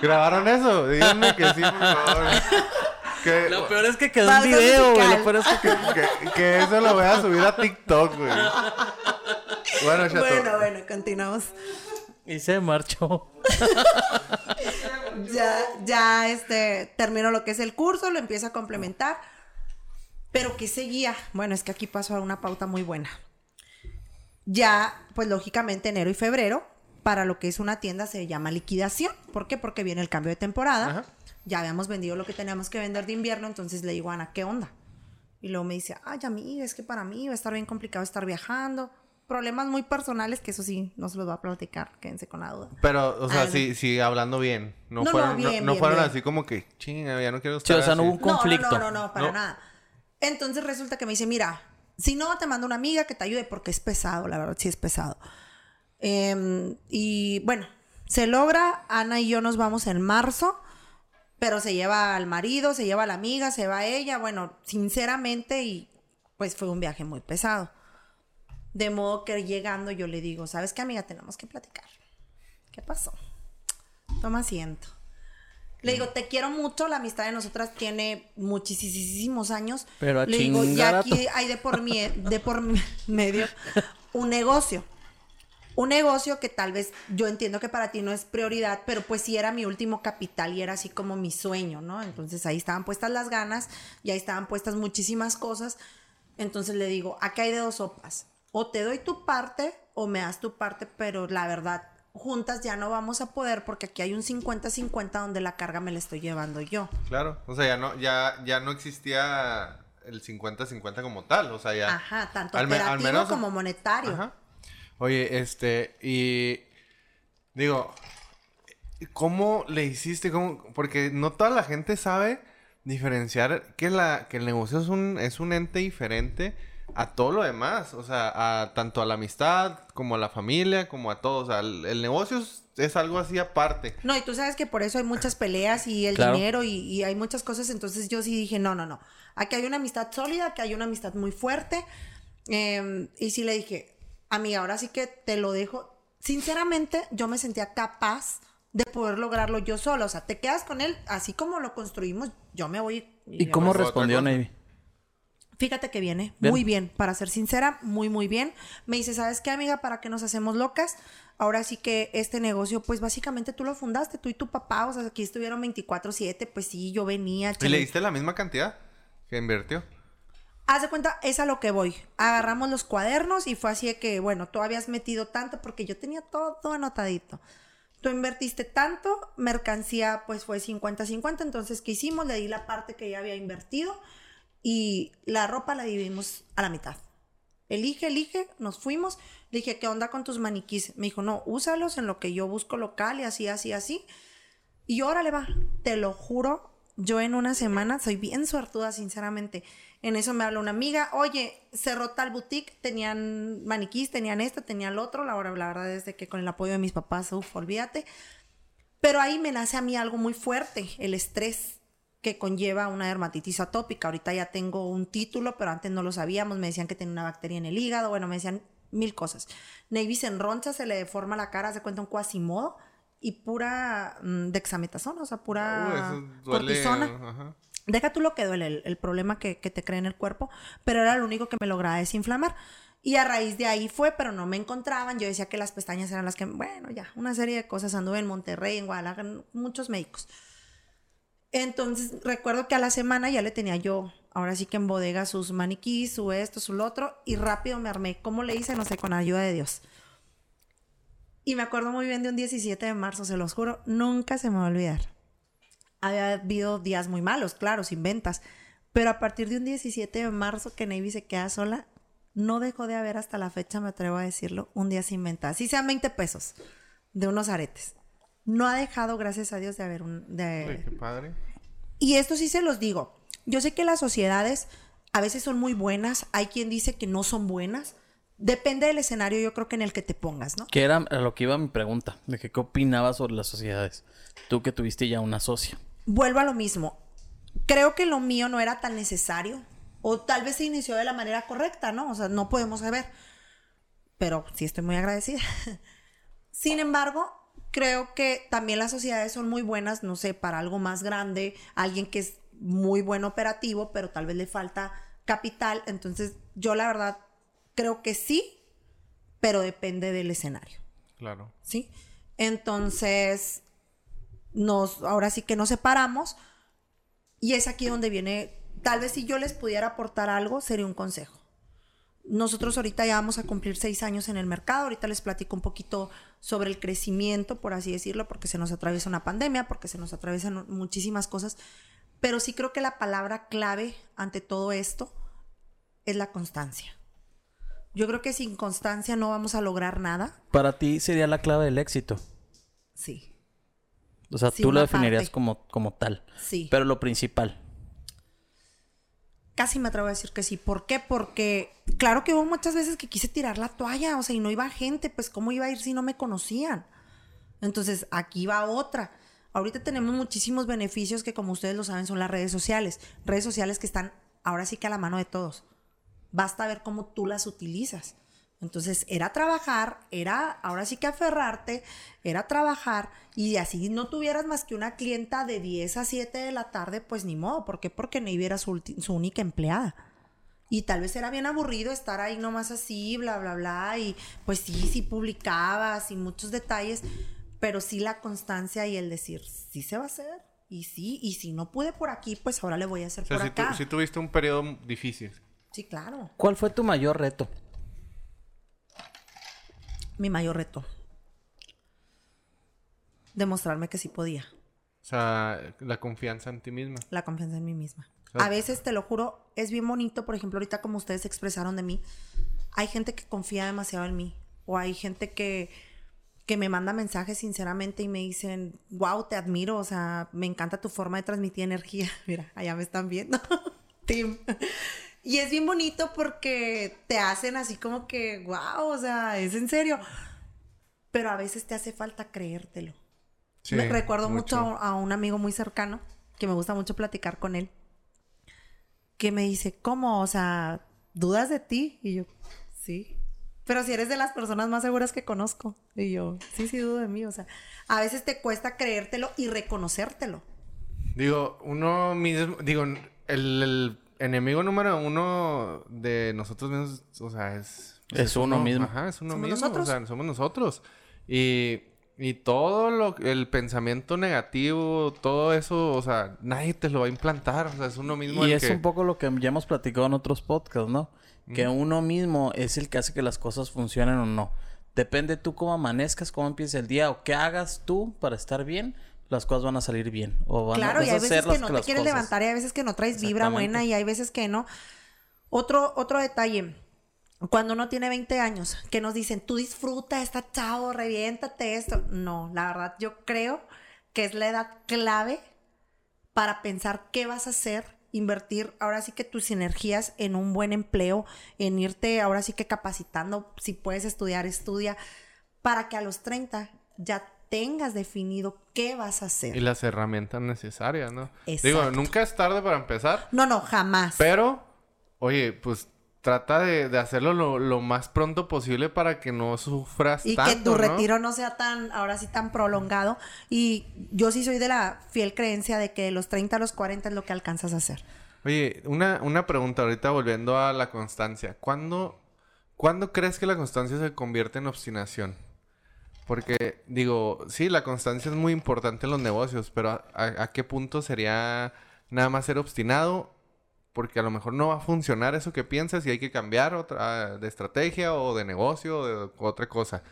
¿Grabaron eso? Díganme que sí, por favor. Que, Lo peor es que quedó un video, güey. Lo peor es que que, que eso lo voy a subir a TikTok, güey. Bueno, chato. bueno, bueno, continuamos. Y se marchó. ya, ya este, termino lo que es el curso, lo empiezo a complementar. Pero ¿qué seguía? Bueno, es que aquí pasó a una pauta muy buena. Ya, pues lógicamente enero y febrero, para lo que es una tienda se llama liquidación. ¿Por qué? Porque viene el cambio de temporada. Ajá. Ya habíamos vendido lo que teníamos que vender de invierno, entonces le digo a Ana, ¿qué onda? Y luego me dice, ay, amiga, es que para mí va a estar bien complicado estar viajando. Problemas muy personales, que eso sí, no se los voy a platicar, quédense con la duda. Pero, o sea, sí, sí, hablando bien. No, No, fueron, no, bien, no bien, fueron bien. así como que, chinga, ya no quiero Sí, estar o sea, no así". hubo un conflicto. No, no, no, no, para No. nada. Entonces resulta que me dice, mira, si no, te mando una amiga que te ayude porque es pesado, la verdad, sí es pesado. Em, y bueno, se logra, Ana y yo nos vamos en marzo, pero se lleva al marido, se lleva a la amiga, se va ella, bueno, sinceramente, y pues fue un viaje muy pesado. De modo que llegando yo le digo, ¿sabes qué, amiga? Tenemos que platicar. ¿Qué pasó? Toma asiento. Le digo, te quiero mucho, la amistad de nosotras tiene muchísimos años. Pero a Le digo, y a aquí hay de por, mi, de por medio un negocio. Un negocio que tal vez yo entiendo que para ti no es prioridad, pero pues sí era mi último capital y era así como mi sueño, ¿no? Entonces ahí estaban puestas las ganas y ahí estaban puestas muchísimas cosas. Entonces le digo, acá hay de dos sopas. O te doy tu parte o me das tu parte, pero la verdad, juntas ya no vamos a poder porque aquí hay un 50-50 donde la carga me la estoy llevando yo. Claro, o sea, ya no, ya, ya no existía el 50-50 como tal, o sea, ya... Ajá, tanto al me- al operativo menos- como monetario. Ajá. Oye, este, y digo, ¿cómo le hiciste? ¿Cómo? Porque no toda la gente sabe diferenciar que, la, que el negocio es un, es un ente diferente a todo lo demás, o sea, a, tanto a la amistad como a la familia, como a todo, o sea, el, el negocio es, es algo así aparte. No, y tú sabes que por eso hay muchas peleas y el Claro. dinero y, y hay muchas cosas. Entonces yo sí dije, no, no, no. Aquí hay una amistad sólida, aquí hay una amistad muy fuerte. Eh, y sí le dije, amiga, ahora sí que te lo dejo. Sinceramente, yo me sentía capaz de poder lograrlo yo solo. O sea, te quedas con él, así como lo construimos, yo me voy. ¿Y cómo otra respondió. Navy? Fíjate que viene, Bien. muy bien, para ser sincera, muy, muy bien. Me dice, ¿sabes qué, amiga? ¿Para qué nos hacemos locas? Ahora sí que este negocio, pues básicamente tú lo fundaste, tú y tu papá, o sea, aquí estuvieron 24/7, pues sí, yo venía. ¿Y le diste la misma cantidad que invirtió? Haz de cuenta, es a lo que voy. Agarramos los cuadernos y fue así de que, bueno, tú habías metido tanto porque yo tenía todo anotadito. Tú invertiste tanto, mercancía pues fue 50-50, entonces ¿qué hicimos? Le di la parte que ya había invertido y la ropa la dividimos a la mitad. Elige, elige, nos fuimos. Le dije, ¿qué onda con tus maniquís? Me dijo, no, úsalos en lo que yo busco local y así, así, así. Y órale va, te lo juro, yo en una semana soy bien suertuda, sinceramente. En eso me habla una amiga, oye, cerró tal boutique, tenían maniquís, tenían esto, tenían lo otro. La, la verdad es de que con el apoyo de mis papás, uff, olvídate. Pero ahí me nace a mí algo muy fuerte, el estrés que conlleva una dermatitis atópica. Ahorita ya tengo un título, pero antes no lo sabíamos. Me decían que tenía una bacteria en el hígado, bueno, me decían mil cosas. Navy se enroncha, se le deforma la cara, se cuenta un cuasimodo y pura mm, dexametasona, o sea, pura Uh, cortisona. Ajá. Deja tú lo que duele, el, el problema que, que te crea en el cuerpo, pero era lo único que me lograba desinflamar. Y a raíz de ahí fue, pero no me encontraban. Yo decía que las pestañas eran las que, bueno, ya, una serie de cosas. Anduve en Monterrey, en Guadalajara, muchos médicos. Entonces, recuerdo que a la semana ya le tenía yo, ahora sí que en bodega, sus maniquís, su esto, su lo otro, y rápido me armé. ¿Cómo le hice? No sé, con ayuda de Dios. Y me acuerdo muy bien de un 17 de marzo, se los juro, nunca se me va a olvidar había habido días muy malos, claro, sin ventas. Pero a partir de un 17 de marzo que Navy se queda sola, no dejó de haber hasta la fecha, me atrevo a decirlo, un día sin ventas. Así sean 20 pesos de unos aretes. No ha dejado, gracias a Dios, de haber un... de- qué padre. y esto sí se los digo. Yo sé que las sociedades a veces son muy buenas. Hay quien dice que no son buenas. Depende del escenario, yo creo que en el que te pongas, ¿no? Que era a lo que iba mi pregunta, de que qué opinabas sobre las sociedades. Tú que tuviste ya una socia. Vuelvo a lo mismo. Creo que lo mío no era tan necesario. O tal vez se inició de la manera correcta, ¿no? O sea, no podemos saber. Pero sí estoy muy agradecida. Sin embargo, creo que también las sociedades son muy buenas, no sé, para algo más grande, alguien que es muy buen operativo, pero tal vez le falta capital. Entonces, yo la verdad creo que sí, pero depende del escenario. Claro. ¿sí? Entonces, nos, ahora sí que nos separamos y es aquí donde viene, tal vez si yo les pudiera aportar algo, sería un consejo. Nosotros ahorita ya vamos a cumplir seis años en el mercado, ahorita les platico un poquito sobre el crecimiento, por así decirlo, porque se nos atraviesa una pandemia, porque se nos atraviesan muchísimas cosas, pero sí creo que la palabra clave ante todo esto es la constancia. Yo creo que sin constancia no vamos a lograr nada. Para ti sería la clave del éxito. Sí. O sea, Sí, tú lo definirías parte. como, como tal. Sí. Pero lo principal. Casi me atrevo a decir que sí. ¿Por qué? Porque claro que hubo muchas veces que quise tirar la toalla, o sea, y no iba gente, pues ¿cómo iba a ir si no me conocían? Entonces, aquí va otra. Ahorita tenemos muchísimos beneficios que como ustedes lo saben son las redes sociales. Redes sociales que están ahora sí que a la mano de todos. Basta ver cómo tú las utilizas. Entonces, era trabajar, era ahora sí que aferrarte, era trabajar y así no tuvieras más que una clienta de 10 a 7 de la tarde, pues ni modo. ¿Por qué? Porque Navy era su, su única empleada. Y tal vez era bien aburrido estar ahí nomás así, bla, bla, bla. Y pues sí, sí publicabas y muchos detalles, pero sí la constancia y el decir, sí se va a hacer. Y sí, y si no pude por aquí, pues ahora le voy a hacer O sea, por si, tu- acá. si tuviste un periodo difícil. Sí, claro. ¿Cuál fue tu mayor reto? Mi mayor reto. Demostrarme que sí podía. O sea, la confianza en ti misma. La confianza en mí misma. A veces, te lo juro, es bien bonito, por ejemplo, ahorita como ustedes expresaron de mí, hay gente que confía demasiado en mí. O hay gente que, que me manda mensajes sinceramente y me dicen, wow, te admiro, o sea, me encanta tu forma de transmitir energía. Mira, allá me están viendo. Tim. Y es bien bonito porque te hacen así como que, wow, o sea, es en serio. Pero a veces te hace falta creértelo. Sí, Me recuerdo mucho, a, a un amigo muy cercano que me gusta mucho platicar con él. Que me dice, ¿cómo? O sea, ¿dudas de ti? Y yo, sí. Pero si eres de las personas más seguras que conozco. Y yo, sí, sí, dudo de mí. O sea, a veces te cuesta creértelo y reconocértelo. Digo, uno mismo, digo, el, el enemigo número uno de nosotros mismos, o sea, es... Es uno mismo. Ajá, es uno ¿Somos mismo. nosotros? O sea, somos nosotros. Y, y todo lo, el pensamiento negativo, todo eso, o sea, nadie te lo va a implantar. O sea, es uno mismo Y el es que... un poco lo que ya hemos platicado en otros podcasts, ¿no? Que uno mismo es el que hace que las cosas funcionen o no. Depende tú cómo amanezcas, cómo empieces el día o qué hagas tú para estar bien, las cosas van a salir bien. O van Claro, a, y hay veces que no te quieres cosas. levantar y hay veces que no traes vibra buena y hay veces que no. Otro, otro detalle. Cuando uno tiene 20 años, que nos dicen, tú disfruta, está chavo, reviéntate esto. No, la verdad, yo creo que es la edad clave para pensar qué vas a hacer, invertir ahora sí que tus energías en un buen empleo, en irte ahora sí que capacitando, si puedes estudiar, estudia, para que a los 30 ya tengas definido qué vas a hacer. Y las herramientas necesarias, ¿no? Exacto. Digo, nunca es tarde para empezar, No, no, jamás. pero, oye, pues trata de, de hacerlo lo, lo más pronto posible para que no sufras y tanto, que tu ¿no? retiro no sea tan, ahora sí, tan prolongado. Y yo sí soy de la fiel creencia de que de los 30 a los 40 es lo que alcanzas a hacer. Oye, una, una pregunta ahorita volviendo a la constancia. ¿Cuándo, ¿Cuándo crees que la constancia se convierte en obstinación? Porque, digo, sí, la constancia es muy importante en los negocios, pero ¿a, a- a qué punto sería nada más ser obstinado? Porque a lo mejor no va a funcionar eso que piensas y hay que cambiar otra de estrategia o de negocio o de otra cosa.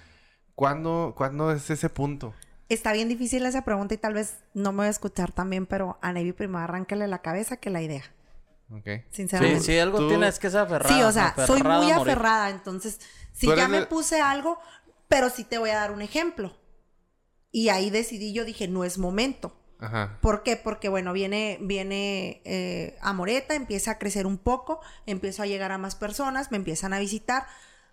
¿Cuándo, ¿Cuándo es ese punto? Está bien difícil esa pregunta y tal vez no me voy a escuchar también, pero a Navy primero arránquele la cabeza que la idea. ¿Ok? Sinceramente. sí, algo Tú- tienes que ser aferrada. Sí, o sea, soy muy aferrada, entonces, si ya me puse algo, pero sí te voy a dar un ejemplo. Y ahí decidí, yo dije, no es momento. Ajá. ¿Por qué? Porque, bueno, viene, viene eh, Amoreta, empieza a crecer un poco, empiezo a llegar a más personas, me empiezan a visitar.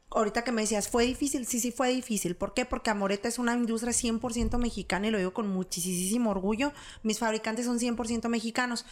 Ahorita que me decías, ¿fue difícil? Sí, sí, fue difícil. ¿Por qué? Porque Amoreta es una industria 100% mexicana y lo digo con muchísimo orgullo. Mis fabricantes son 100% mexicanos.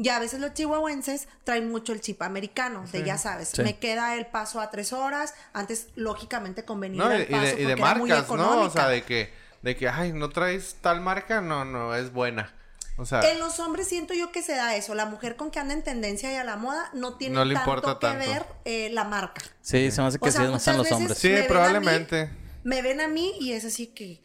Y a veces los chihuahuenses traen mucho el chip americano, de ya sabes, Sí. me queda el paso a tres horas, antes lógicamente convenía No, el y paso de, y de era muy marcas, ¿no? O económica. sea, de que, de que, ay, no traes tal marca, no, no, es buena. O sea, En los hombres siento yo que se da eso. La mujer con que anda en tendencia y a la moda no tiene No le tanto importa que tanto. ver eh, la marca. Sí, se me hace que O sea, sí más en los hombres. sí, me ven a probablemente. Me ven a mí y es así que...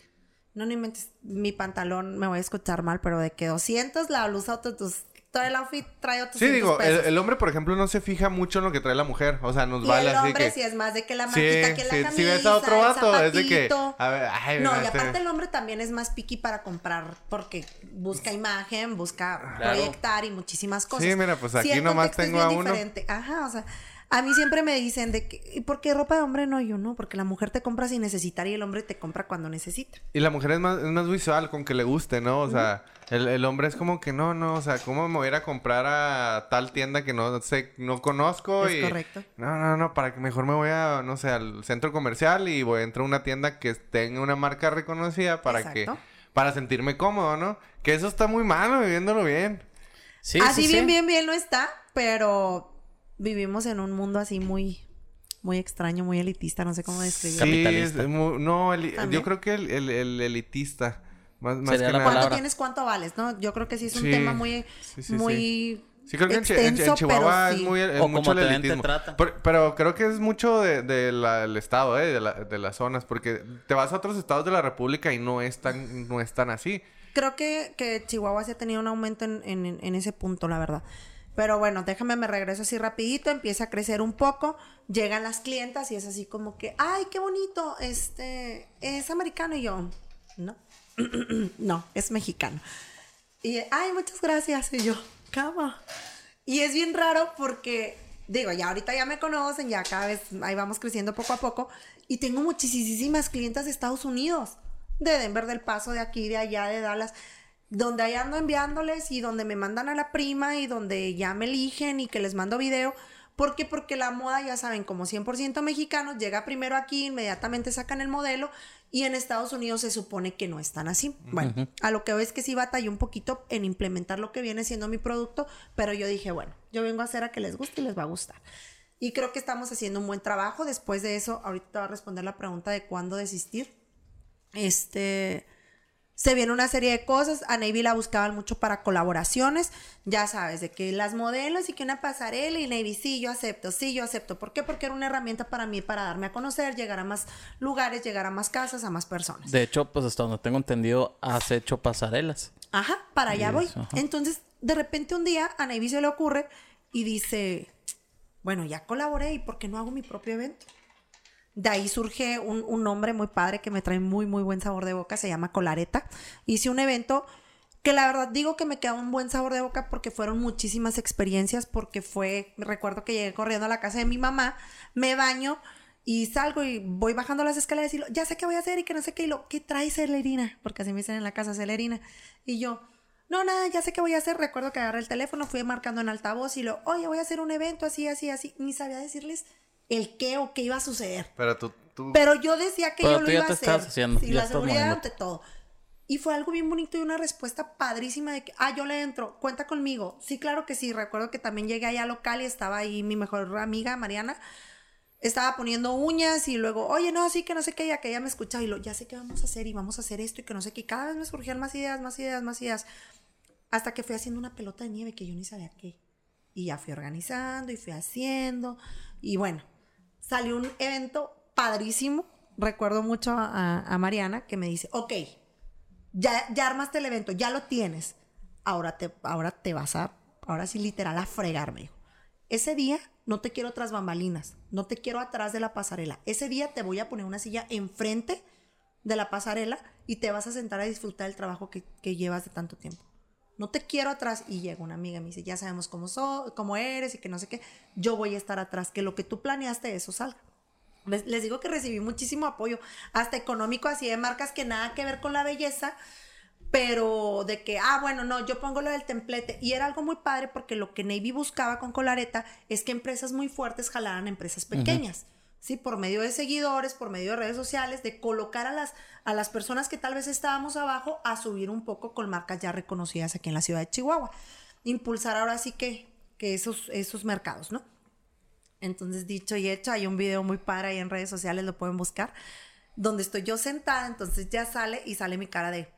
No, no inventes. Mi pantalón, me voy a escuchar mal, pero de que 200, la blusa, otros... Todo el outfit trae otros Sí, digo, el, pesos. el hombre, por ejemplo, no se fija mucho en lo que trae la mujer. O sea, nos y vale el así hombre que. sí es más de que la Sí, marquita, que la sí, camisa, si ves a otro el vato, es de que. A ver, ay, No, mira, y este- aparte el hombre también es más picky para comprar porque busca imagen, busca Claro. proyectar y muchísimas cosas. Sí, mira, pues aquí el nomás tengo a uno. diferente. Ajá, o sea, a mí siempre me dicen de que, ¿y por qué ropa de hombre no? Yo no, porque la mujer te compra sin necesitar y el hombre te compra cuando necesita. Y la mujer es más, es más visual, con que le guste, ¿no? O sea, el, el hombre es como que no, no, o sea, ¿cómo me voy a ir a comprar a tal tienda que no sé, no conozco? Es y, correcto. No, no, no, para que mejor me voy a, no sé, al centro comercial y voy a entrar a una tienda que tenga una marca reconocida para que, para sentirme cómodo, ¿no? Que eso está muy malo, viviéndolo bien. Sí, así sí, bien, sí. bien, bien no está, pero vivimos en un mundo así muy, muy extraño, muy elitista, no sé cómo describirlo. Sí, Capitalista. es mu- no, el- yo creo que el, el- el elitista, más, más que nada. ¿Cuánto tienes, cuánto vales? ¿no? Yo creo que sí es un Sí. tema muy, Sí, sí, muy Sí, creo que en Chi- en, Chi- en extenso, Chihuahua pero es sí. muy es O mucho como el te elitismo. Por- pero creo que es mucho de, de la- del estado, ¿eh? De, la- de las zonas. Porque te vas a otros estados de la república y no es tan, no es tan así. Creo que, que Chihuahua sí ha tenido un aumento en, en- en ese punto, la verdad. Pero bueno, déjame, me regreso así rapidito, empieza a crecer un poco, llegan las clientas y es así como que, ay, qué bonito, este, es americano y yo, no, no, es mexicano. Y, ay, muchas gracias. Y yo, cama. Y es bien raro porque, digo, ya ahorita ya me conocen, ya cada vez ahí vamos creciendo poco a poco. Y tengo muchísimas clientas de Estados Unidos, de Denver, del Paso, de aquí, de allá, de Dallas, donde ahí ando enviándoles y donde me mandan a la prima y donde ya me eligen y que les mando video. ¿Por qué? Porque la moda, ya saben, como 100% mexicanos, llega primero aquí, inmediatamente sacan el modelo y en Estados Unidos se supone que no están así. Bueno, a lo que veo es que sí batallé un poquito en implementar lo que viene siendo mi producto, pero yo dije, bueno, yo vengo a hacer a que les guste y les va a gustar. Y creo que estamos haciendo un buen trabajo. Después de eso, ahorita te voy a responder la pregunta de cuándo desistir. Este, se viene una serie de cosas. A Navy la buscaban mucho para colaboraciones. Ya sabes, de que las modelos y que una pasarela y Navy, sí, yo acepto, sí, yo acepto. ¿Por qué? Porque era una herramienta para mí, para darme a conocer, llegar a más lugares, llegar a más casas, a más personas. De hecho, pues hasta donde tengo entendido, has hecho pasarelas. Ajá, para allá voy. ajá. Entonces, de repente un día a Navy se le ocurre y dice, bueno, ya colaboré y ¿por qué no hago mi propio evento? De ahí surge un, un nombre muy padre que me trae muy, muy buen sabor de boca, se llama Colareta. Hice un evento que la verdad digo que me queda un buen sabor de boca porque fueron muchísimas experiencias, porque fue, recuerdo que llegué corriendo a la casa de mi mamá, me baño y salgo y voy bajando las escaleras y lo, ya sé qué voy a hacer y que no sé qué, y lo, ¿qué trae Celerina? Porque así me dicen en la casa Celerina. Y yo, no, nada, ya sé qué voy a hacer. Recuerdo que agarré el teléfono, fui marcando en altavoz y lo, oye, voy a hacer un evento así, así, así. Ni sabía decirles el qué o qué iba a suceder. Pero tú, tú... Pero yo decía que Pero yo lo iba a te hacer. haciendo, Sí, ya la estás seguridad ante todo. Y fue algo bien bonito y una respuesta padrísima de que, ah, yo le entro, cuenta conmigo. Sí, claro que sí. Recuerdo que también llegué allá local y estaba ahí mi mejor amiga, Mariana. Estaba poniendo uñas y luego, oye, no, sí, que no sé qué, ya que ella me escuchaba y lo, ya sé qué vamos a hacer y vamos a hacer esto y que no sé qué. Y cada vez me surgían más ideas, más ideas, más ideas. Hasta que fui haciendo una pelota de nieve que yo ni sabía qué. Y ya fui organizando y fui haciendo. Y bueno, salió un evento padrísimo. Recuerdo mucho a, Mariana que me dice, ok, ya, armaste el evento, ya lo tienes. Ahora te, ahora te vas a, ahora sí literal a fregar, me dijo. Ese día no te quiero tras bambalinas, no te quiero atrás de la pasarela. Ese día te voy a poner una silla enfrente de la pasarela y te vas a sentar a disfrutar del trabajo que llevas de tanto tiempo. No te quiero atrás. Y llega una amiga y me dice, ya sabemos cómo, so, cómo eres y que no sé qué. Yo voy a estar atrás, que lo que tú planeaste, eso salga. Les, les digo que recibí muchísimo apoyo, hasta económico, así de marcas que nada que ver con la belleza, pero de que, ah, bueno, no, yo pongo lo del templete. Y era algo muy padre porque lo que Navy buscaba con Colareta es que empresas muy fuertes jalaran a empresas pequeñas. Sí, por medio de seguidores, por medio de redes sociales, de colocar a las, a las personas que tal vez estábamos abajo a subir un poco con marcas ya reconocidas aquí en la ciudad de Chihuahua. Impulsar ahora sí que, que esos, esos mercados, ¿no? Entonces, dicho y hecho, hay un video muy padre ahí en redes sociales, lo pueden buscar, donde estoy yo sentada, entonces ya sale y sale mi cara de,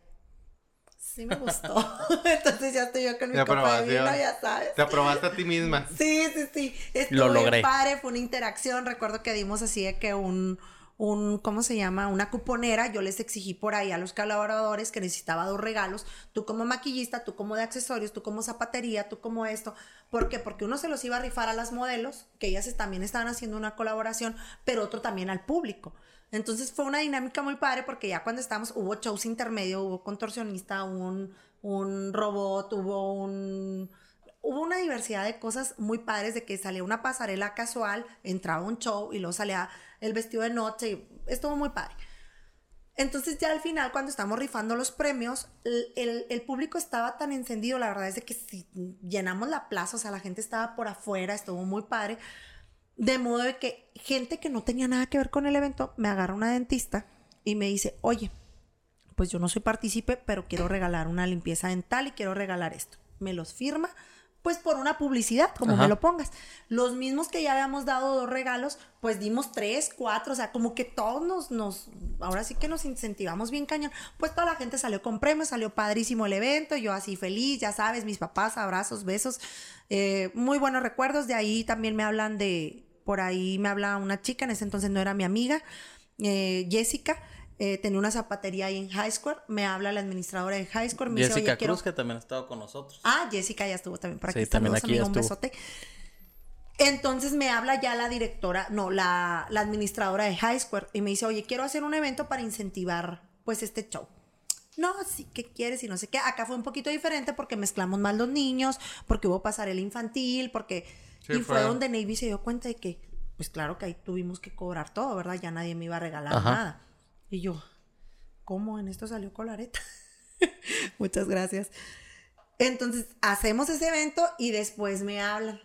sí me gustó. entonces ya estoy yo con mi copa de vino, aprobación. ya sabes. Te aprobaste a ti misma. Sí, sí, sí. Estuvo Lo logré. padre, fue una interacción. Recuerdo que dimos así de que un, un, ¿cómo se llama? Una cuponera. Yo les exigí por ahí a los colaboradores que necesitaba dos regalos. Tú como maquillista, tú como de accesorios, tú como zapatería, tú como esto. ¿Por qué? Porque uno se los iba a rifar a las modelos, que ellas también estaban haciendo una colaboración, pero otro también al público. Entonces fue una dinámica muy padre porque ya cuando estábamos, hubo shows intermedio, hubo contorsionista, un, un robot, hubo un hubo una diversidad de cosas muy padres de que salía una pasarela casual, entraba un show y luego salía el vestido de noche estuvo muy padre. Entonces ya al final cuando estamos rifando los premios, el, el- el público estaba tan encendido, la verdad es de que si llenamos la plaza, o sea, la gente estaba por afuera, estuvo muy padre, de modo de que gente que no tenía nada que ver con el evento me agarra una dentista y me dice, oye, pues yo no soy partícipe, pero quiero regalar una limpieza dental y quiero regalar esto. Me los firma, pues por una publicidad, como Ajá. me lo pongas. Los mismos que ya habíamos dado dos regalos, pues dimos tres, cuatro, o sea, como que todos nos, nos, ahora sí que nos incentivamos bien cañón. Pues toda la gente salió con premios, salió padrísimo el evento, yo así feliz, ya sabes, mis papás, abrazos, besos, eh, muy buenos recuerdos. De ahí también me hablan de, por ahí me habla una chica, en ese entonces no era mi amiga, eh, Jessica. eh, tenía una zapatería ahí en High Square. Me habla la administradora de High Square. Me dice, Jessica oye, quiero... Cruz, que también ha estado con nosotros. Ah, Jessica ya estuvo también por aquí. Sí, también aquí un besote. Entonces me habla ya la directora, no, la, la administradora de High Square y me dice, oye, quiero hacer un evento para incentivar pues este show. No, sí, ¿qué quieres? Y no sé qué. Acá fue un poquito diferente porque mezclamos más los niños, porque hubo pasarela infantil, porque... Sí, y fue fue- donde Navy se dio cuenta de que, pues claro que ahí tuvimos que cobrar todo, ¿verdad? Ya nadie me iba a regalar Ajá. nada. Y yo, ¿cómo en esto salió Colareta? Muchas gracias. Entonces, hacemos ese evento y después me hablan.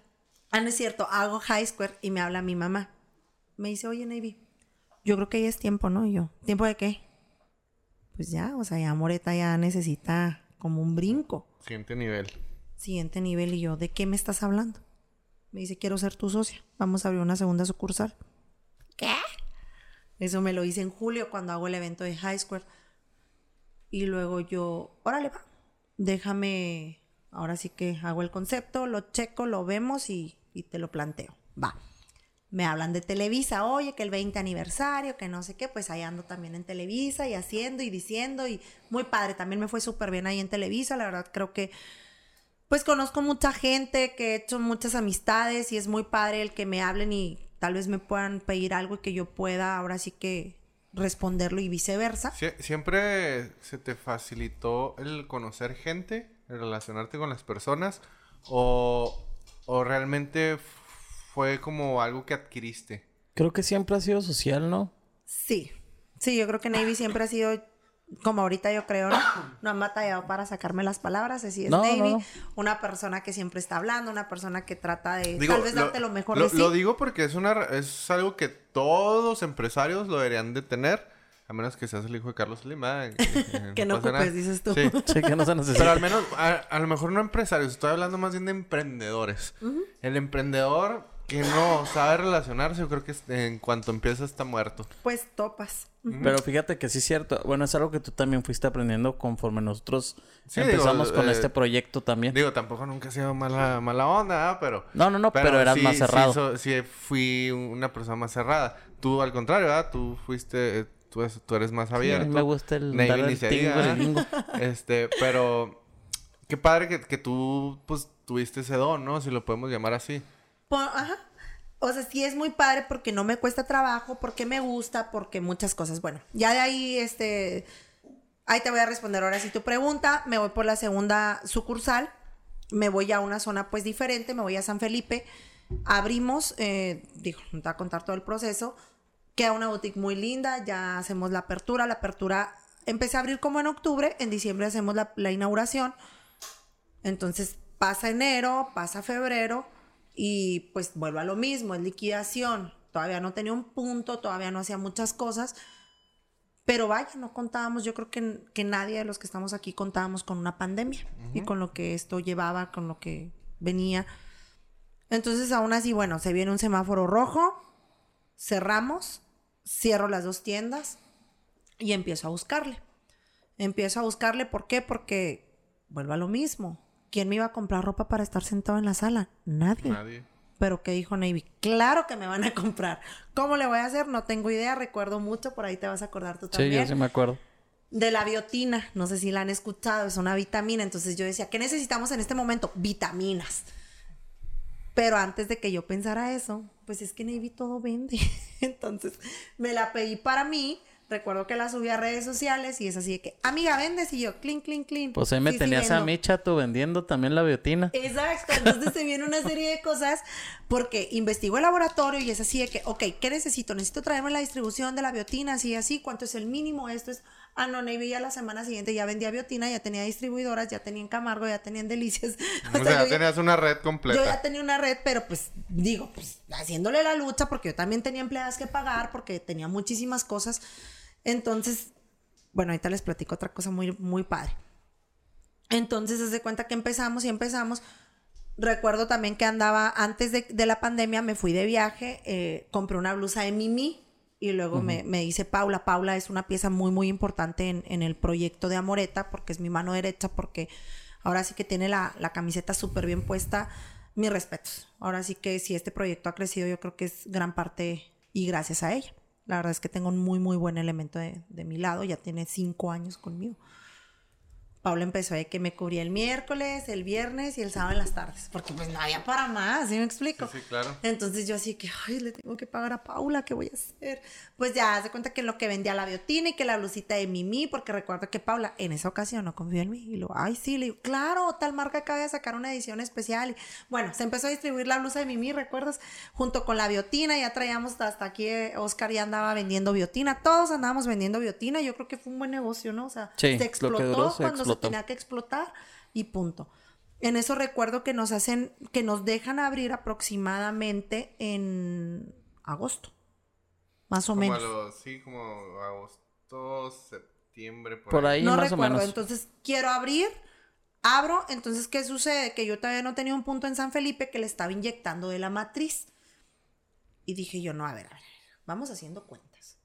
Ah, no es cierto, hago High Square y me habla mi mamá. Me dice, oye, Navy, yo creo que ya es tiempo, ¿no? Y yo, ¿tiempo de qué? Pues ya, o sea, ya Moreta ya necesita como un brinco. Siguiente nivel. Siguiente nivel y yo, ¿de qué me estás hablando? Me dice, quiero ser tu socia. Vamos a abrir una segunda sucursal. ¿Qué? Eso me lo hice en julio cuando hago el evento de High Square. Y luego yo, órale, va. Déjame, ahora sí que hago el concepto, lo checo, lo vemos y, y te lo planteo. Va. Me hablan de Televisa, oye, que el 20 aniversario, que no sé qué, pues ahí ando también en Televisa y haciendo y diciendo y muy padre, también me fue súper bien ahí en Televisa, la verdad creo que pues conozco mucha gente, que he hecho muchas amistades y es muy padre el que me hablen y tal vez me puedan pedir algo y que yo pueda ahora sí que responderlo y viceversa. Sie- ¿Siempre se te facilitó el conocer gente, el relacionarte con las personas? ¿O, o realmente fue como algo que adquiriste? Creo que siempre ha sido social, ¿no? Sí, sí, yo creo que Navy siempre ha sido como ahorita yo creo, ¿no? No han batallado para sacarme las palabras, así es No, no, no. Una persona que siempre está hablando, una persona que trata de Digo, tal vez darte lo mejor lo, de sí. lo digo porque es, una, es algo que todos los empresarios lo deberían de tener. A menos que seas el hijo de Carlos Slim, ¿verdad? Que, Que no nada. ocupes, dices tú. Sí. Sí, que no se necesita. Pero al menos, a, a lo mejor no empresarios, estoy hablando más bien de emprendedores. El emprendedor que no sabe relacionarse, yo creo que en cuanto empieza está muerto. Pues topas. Pero fíjate que sí es cierto. Bueno, es algo que tú también fuiste aprendiendo conforme nosotros Sí, empezamos digo, con eh, este proyecto también. Digo, tampoco nunca he sido mala, mala onda, pero... No, no, no, pero eras más cerrado. Sí, so- sí fui una persona más cerrada. Tú, al contrario, ¿verdad? Tú fuiste... eh, Tú, es- tú eres más Sí, a abierto. mí me gusta el dar tingo. Este, pero... Qué padre que, que tú, pues, tuviste ese don, ¿no? Si lo podemos llamar así. Po- ajá. O sea, sí es muy padre porque no me cuesta trabajo, porque me gusta, porque muchas cosas. Bueno, ya de ahí, este, ahí te voy a responder ahora sí tu pregunta. Me voy por la segunda sucursal. Me voy a una zona pues diferente, me voy a San Felipe. Abrimos, eh, digo, no te voy a contar todo el proceso. Queda una boutique muy linda, ya hacemos la apertura. La apertura empecé a abrir como en octubre, en diciembre hacemos la inauguración. Entonces pasa enero, pasa febrero y pues vuelvo a lo mismo, es liquidación. Todavía no tenía un punto, todavía no hacía muchas cosas. Pero vaya, no contábamos, yo creo que, que nadie de los que estamos aquí contábamos con una pandemia y con lo que esto llevaba, con lo que venía. Entonces aún así, bueno, se viene un semáforo rojo, cerramos, cierro las dos tiendas y empiezo a buscarle. Empiezo a buscarle, ¿por qué? Porque vuelvo a lo mismo. ¿Quién me iba a comprar ropa para estar sentado en la sala? Nadie. Nadie. Pero ¿qué dijo Navy? Claro que me van a comprar. ¿Cómo le voy a hacer? No tengo idea. Recuerdo mucho, por ahí te vas a acordar tú Sí, también. yo sí me acuerdo. De la biotina. No sé si la han escuchado. Es una vitamina. Entonces yo decía, ¿qué necesitamos en este momento? Vitaminas. Pero antes de que yo pensara eso, pues es que Navy todo vende. Entonces me la pedí para mí. Recuerdo que la subí a redes sociales y es así de que, amiga, vendes. Y yo, clean, clean, clean. Pues ahí me Sí, sí, tenías a mí, chato, vendiendo también la biotina. Exacto, entonces se viene una serie de cosas porque investigo el laboratorio y es así de que, ok, ¿qué necesito? Necesito traerme la distribución de la biotina, así, así, ¿cuánto es el mínimo? Esto es, ah, no, Navy ya la semana siguiente ya vendía biotina, ya tenía distribuidoras, ya tenían Camargo, ya tenían Delicias. O sea, ya- tenías una red completa. yo ya tenía una red, pero pues digo, pues haciéndole la lucha porque yo también tenía empleadas que pagar, porque tenía muchísimas cosas. Entonces, bueno, ahorita les platico otra cosa muy, muy padre. Entonces, se de cuenta que empezamos y empezamos. Recuerdo también que andaba, antes de, de la pandemia, me fui de viaje, eh, compré una blusa de Mimi y luego me, me dice Paula. Paula es una pieza muy, muy importante en, en el proyecto de Amoreta porque es mi mano derecha, porque ahora sí que tiene la, la camiseta súper bien puesta. Mis respetos. Ahora sí que si este proyecto ha crecido, yo creo que es gran parte y gracias a ella. La verdad es que tengo un muy, muy buen elemento de, de mi lado. Ya tiene cinco años conmigo. Paula empezó de que me cubría el miércoles, el viernes y el sábado en las tardes, porque pues no había para más, ¿sí me explico? Sí, sí, claro. Entonces yo así que, ay, le tengo que pagar a Paula, ¿qué voy a hacer? Pues ya, se cuenta que en lo que vendía la biotina y que la blusita de Mimi, porque recuerdo que Paula en esa ocasión no confió en mí. Y lo, ay, sí, le digo, claro, tal marca acaba de sacar una edición especial. Y, bueno, se empezó a distribuir la blusa de Mimi, ¿recuerdas? Junto con la biotina, ya traíamos hasta aquí, eh, Oscar ya andaba vendiendo biotina, todos andábamos vendiendo biotina. Yo creo que fue un buen negocio, ¿no? O sea, Sí, se lo que explotó duró, se cuando explotó. se tenía que explotar y punto. En eso recuerdo que nos hacen, que nos dejan abrir aproximadamente en agosto. Más o Como menos. a los, sí, como agosto, septiembre, por, Por ahí no más o recuerdo. menos. Entonces quiero abrir. Abro, entonces, ¿qué sucede? Que yo todavía no tenía un punto en San Felipe que le estaba inyectando de la matriz. Y dije yo, no, a ver, a ver, vamos haciendo cuentas.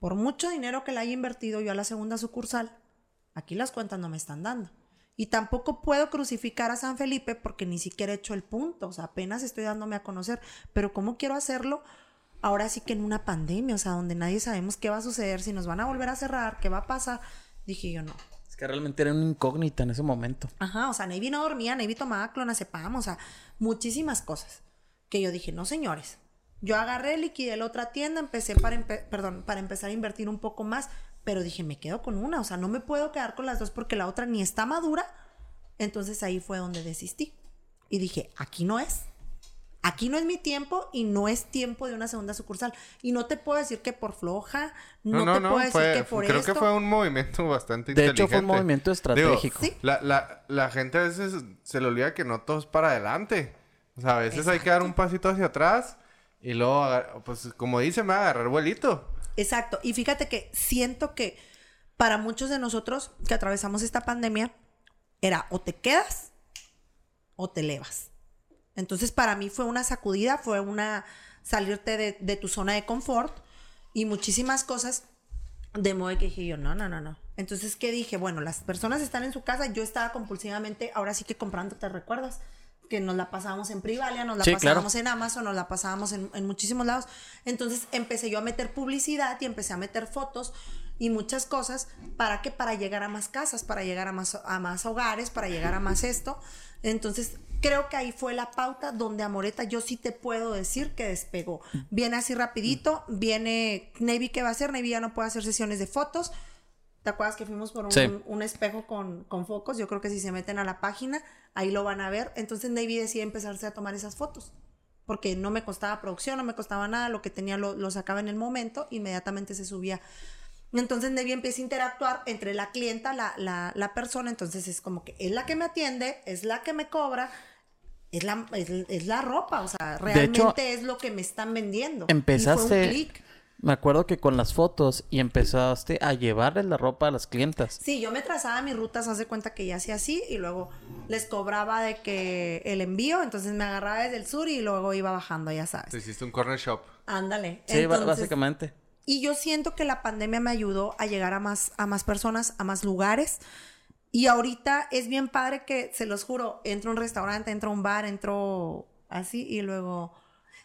Por mucho dinero que le haya invertido yo a la segunda sucursal, aquí las cuentas no me están dando. Y tampoco puedo crucificar a San Felipe porque ni siquiera he hecho el punto, o sea, apenas estoy dándome a conocer. Pero ¿cómo quiero hacerlo? Ahora sí que en una pandemia, o sea, donde nadie sabemos qué va a suceder, si nos van a volver a cerrar, qué va a pasar. Dije yo, no, Es que realmente era una incógnita en ese momento. Ajá, o sea, Navy no dormía, Navy tomaba clonazepam, o sea, muchísimas cosas. Que yo dije, no señores. Yo agarré, liquidé la otra tienda, empecé para, empe- perdón, para empezar a invertir un poco más, pero dije, me quedo con una, o sea, no me puedo quedar con las dos porque la otra ni está madura. Entonces ahí fue donde desistí. Y dije, aquí no es. Aquí no es mi tiempo y no es tiempo de una segunda sucursal. Y no te puedo decir que por floja, no, te puedo decir fue- que por creo esto. que fue un movimiento bastante De inteligente. hecho, fue un movimiento estratégico. Sí. la, la, la gente a veces se le olvida que no todo es para adelante. O sea, a veces hay que dar un pasito hacia atrás y luego, pues como dice, me va a agarrar vuelito. Exacto. Y fíjate que siento que para muchos de nosotros que atravesamos esta pandemia, era o te quedas o te elevas. Entonces para mí fue una sacudida, fue una salirte de, de tu zona de confort y muchísimas cosas de modo que dije yo, no, no, no, no. Entonces, ¿qué dije? Bueno, las personas están en su casa, yo estaba compulsivamente, ahora sí que comprando, ¿te recuerdas? Que nos la pasábamos en Privalia, nos la Sí, claro. pasábamos en Amazon, nos la pasábamos en, en muchísimos lados. Entonces empecé yo a meter publicidad y empecé a meter fotos y muchas cosas para que para llegar a más casas, para llegar a más, a más hogares, para llegar a más esto. Entonces creo que ahí fue la pauta donde Amoreta yo sí te puedo decir que despegó. Viene así rapidito, viene Navy, ¿qué va a hacer? Navy ya no puede hacer sesiones de fotos. ¿Te acuerdas que fuimos por un, Sí. un espejo con, con focos? Yo creo que si se meten a la página, ahí lo van a ver. Entonces Navy decide empezarse a tomar esas fotos. Porque no me costaba producción, no me costaba nada, lo que tenía lo, lo sacaba en el momento, inmediatamente se subía. Entonces Navy empieza a interactuar entre la clienta, la, la, la persona, entonces es como que es la que me atiende, es la que me cobra, es la, es, es la ropa, o sea, realmente hecho, es lo que me están vendiendo. Empezaste. Me acuerdo que con las fotos y empezaste a llevarle la ropa a las clientas. Sí, yo me trazaba mis rutas, haz de cuenta que ya hacía así y luego les cobraba de que el envío, entonces me agarraba desde el sur y luego iba bajando, ya Te sabes. hiciste un corner shop. Ándale. Sí, Entonces, básicamente. Y yo siento que la pandemia me ayudó a llegar a más, a más personas, a más lugares. Y ahorita es bien padre que, se los juro, entro a un restaurante, entro a un bar, entro así y luego,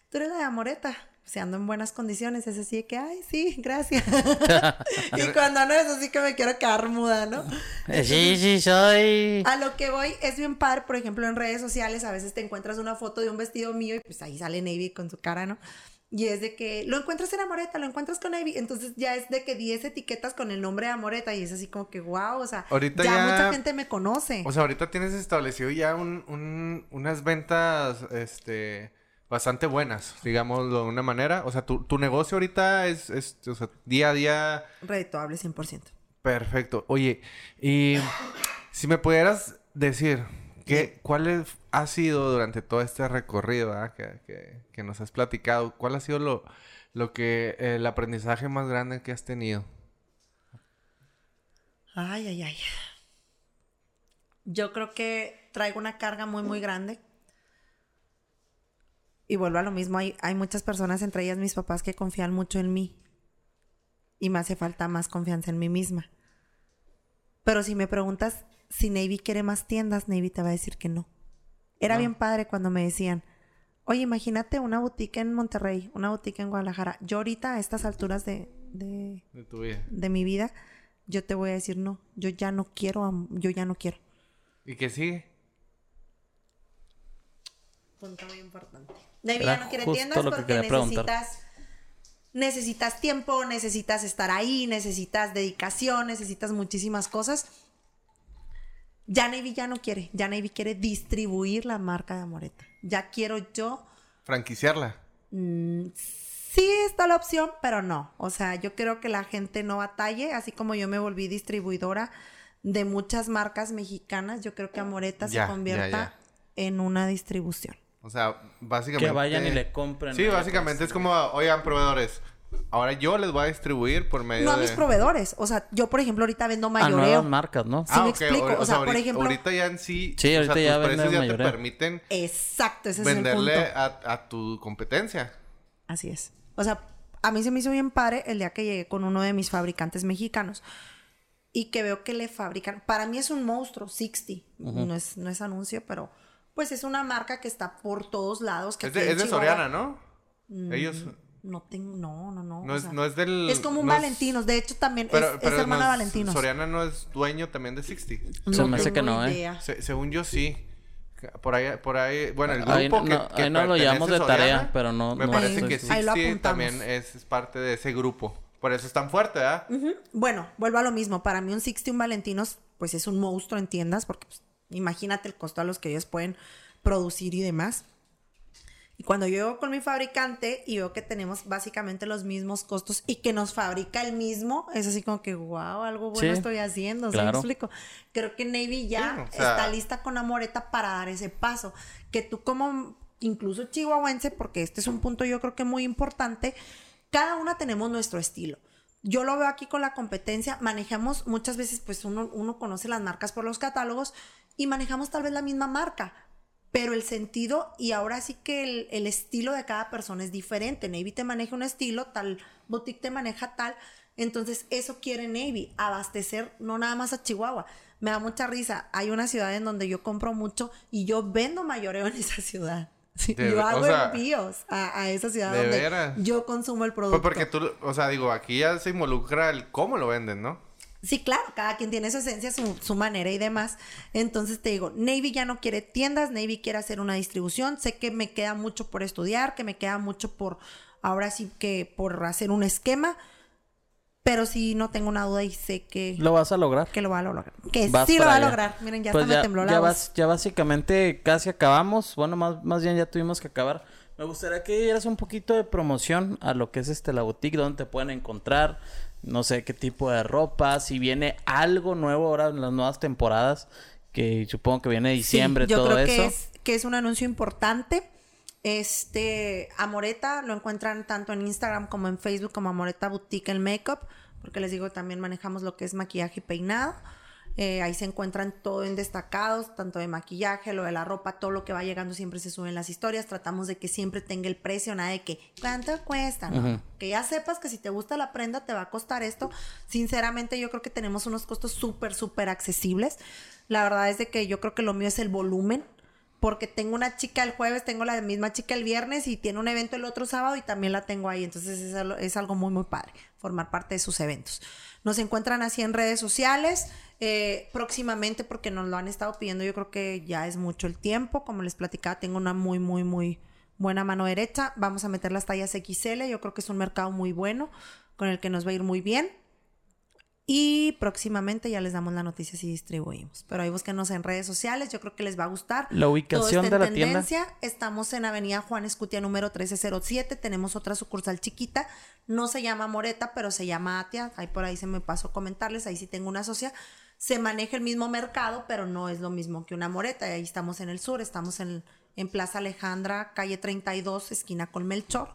tú eres la de Amoreta. Se ando en buenas condiciones, es así de que, ay, sí, gracias. y cuando no es así que me quiero quedar muda, ¿no? Eh, Sí, sí, soy. A lo que voy es bien padre, por ejemplo, en redes sociales a veces te encuentras una foto de un vestido mío y pues ahí sale Navy con su cara, ¿no? Y es de que lo encuentras en Amoreta, lo encuentras con Navy, entonces ya es de que 10 etiquetas con el nombre de Amoreta y es así como que wow, o sea, Ahorita ya, ya- mucha gente me conoce. O sea, ahorita tienes establecido ya un, un- unas ventas, este, bastante buenas, digámoslo de una manera. O sea, tu, tu negocio ahorita es, es, o sea, día a día Redituable 100%. perfecto. Oye, y si me pudieras decir, ¿qué, ¿cuál es- ha sido durante todo este recorrido ah, que, que- que nos has platicado? ¿Cuál ha sido lo, lo que, el aprendizaje más grande que has tenido? Ay, ay, ay. Yo creo que traigo una carga muy, muy grande. Y vuelvo a lo mismo, hay, hay muchas personas, entre ellas mis papás, que confían mucho en mí. Y me hace falta más confianza en mí misma. Pero si me preguntas si Navy quiere más tiendas, Navy te va a decir que no. Era No. bien padre cuando me decían, oye, imagínate una boutique en Monterrey, una boutique en Guadalajara. Yo ahorita a estas alturas de, de, De tu vida. de mi vida, yo te voy a decir no, yo ya no quiero, yo ya no quiero. ¿Y qué sigue? Punto muy importante. Navy Era ya no quiere tiendas porque necesitas necesitas tiempo, necesitas estar ahí, necesitas dedicación, necesitas muchísimas cosas. Ya Navy ya no quiere, ya Navy quiere distribuir la marca de Amoreta. Ya quiero yo Franquiciarla. Mm, sí está la opción, pero no. O sea, yo creo que la gente no batalle, así como yo me volví distribuidora de muchas marcas mexicanas, yo creo que Amoreta Ya, se convierta ya. en una distribución. O sea, básicamente... Que vayan y le compren. Sí, básicamente es como, oigan, proveedores, ahora yo les voy a distribuir por medio No a de... mis proveedores. O sea, yo, por ejemplo, ahorita vendo A mayoreo. nuevas marcas, ¿no? Sí, me ok, explico. o- O sea, por ahorita, ejemplo- Ahorita ya en sí... Sí, o ahorita sea, ya tus precios ya te permiten Exacto, ese venderle es el punto. a, a tu competencia. Así es. O sea, a mí se me hizo bien padre el día que llegué con uno de mis fabricantes mexicanos y que veo que le fabrican. Para mí es un monstruo, 60. no, es, no es anuncio, pero pues es una marca que está por todos lados. Que Es de, es de Soriana, ¿no? Ellos... No tengo, no, no, no. No o es, sea, no es del... es como un no Valentinos. De hecho, también Pero, es, hermana no de es- Valentinos. Soriana no es dueño también de 60. Se me hace que no, ¿eh? Se- según yo sí. Por ahí, por ahí, bueno, el Ahí grupo no- que, ahí no lo llevamos de Soriana, tarea, pero no- Me no parece que seguro. Ahí lo 60 apuntamos. también es, es parte de ese grupo. Por eso es tan fuerte, ¿verdad? Bueno, vuelvo a lo mismo. Para mí un 60 un Valentinos, pues es un monstruo en tiendas, porque pues, imagínate el costo a los que ellos pueden producir y demás. Y cuando yo llego con mi fabricante y veo que tenemos básicamente los mismos costos y que nos fabrica el mismo, es así como que, wow, algo bueno Sí, estoy haciendo, ¿sí me claro. explico? Creo que Navy ya Sí, o sea- está lista con Amoreta para dar ese paso. Que tú como, incluso chihuahuense, porque este es un punto yo creo que muy importante, cada una tenemos nuestro estilo. Yo lo veo aquí con la competencia, manejamos muchas veces, pues uno, uno conoce las marcas por los catálogos y manejamos tal vez la misma marca, pero el sentido y ahora sí que el, el estilo de cada persona es diferente. Navy te maneja un estilo, tal boutique te maneja tal. Entonces, eso quiere Navy, abastecer no nada más a Chihuahua. Me da mucha risa. Hay una ciudad en donde yo compro mucho y yo vendo mayoreo en esa ciudad. Sí, De- yo o hago sea, envíos a, a esa ciudad ¿de donde veras? yo consumo el producto. Pues porque tú, o sea, digo, aquí ya se involucra el cómo lo venden, ¿no? Sí, claro, cada quien tiene su esencia, su, su manera y demás. Entonces te digo, Navy ya no quiere tiendas, Navy quiere hacer una distribución. Sé que me queda mucho por estudiar, que me queda mucho por, ahora sí que por hacer un esquema, pero sí no tengo una duda y sé que Lo vas a lograr. que lo va a lograr. Que Vas sí lo va a lograr. Miren, ya Pues hasta me tembló la ya, voz. ya básicamente casi acabamos. Bueno, más, más bien ya tuvimos que acabar. Me gustaría que dieras un poquito de promoción a lo que es este la boutique, donde te pueden encontrar, no sé qué tipo de ropa, si viene algo nuevo ahora en las nuevas temporadas, que supongo que viene diciembre, Sí, yo todo creo eso. que es, que es un anuncio importante. Este, Amoreta lo encuentran tanto en Instagram como en Facebook como Amoreta Boutique el Makeup, porque les digo, también manejamos lo que es maquillaje y peinado. Eh, ahí se encuentran todo en destacados, tanto de maquillaje, lo de la ropa, todo lo que va llegando siempre se sube en las historias. Tratamos de que siempre tenga el precio, nada de que cuánto cuesta. Que ya sepas que si te gusta la prenda te va a costar esto. Sinceramente, yo creo que tenemos unos costos súper, súper accesibles. La verdad es de que yo creo que lo mío es el volumen. Porque tengo una chica el jueves, tengo la misma chica el viernes y tiene un evento el otro sábado y también la tengo ahí. Entonces es algo, es algo muy, muy padre formar parte de sus eventos. Nos encuentran así en redes sociales. eh, próximamente, porque nos lo han estado pidiendo, yo creo que ya es mucho el tiempo. Como les platicaba, tengo una muy, muy, muy buena mano derecha. Vamos a meter las tallas XL. Yo creo que es un mercado muy bueno con el que nos va a ir muy bien. Y próximamente ya les damos la noticia si distribuimos. Pero ahí búsquenos en redes sociales, yo creo que les va a gustar. La ubicación Todo está de en la tienda. tendencia. Estamos en Avenida Juan Escutia número 1307. Tenemos otra sucursal chiquita. No se llama Moreta, pero se llama Atia. Ahí por ahí se me pasó comentarles. Ahí sí tengo una socia. Se maneja el mismo mercado, pero no es lo mismo que una Moreta. Ahí estamos en el sur. Estamos en, en Plaza Alejandra, calle 32, esquina con Melchor.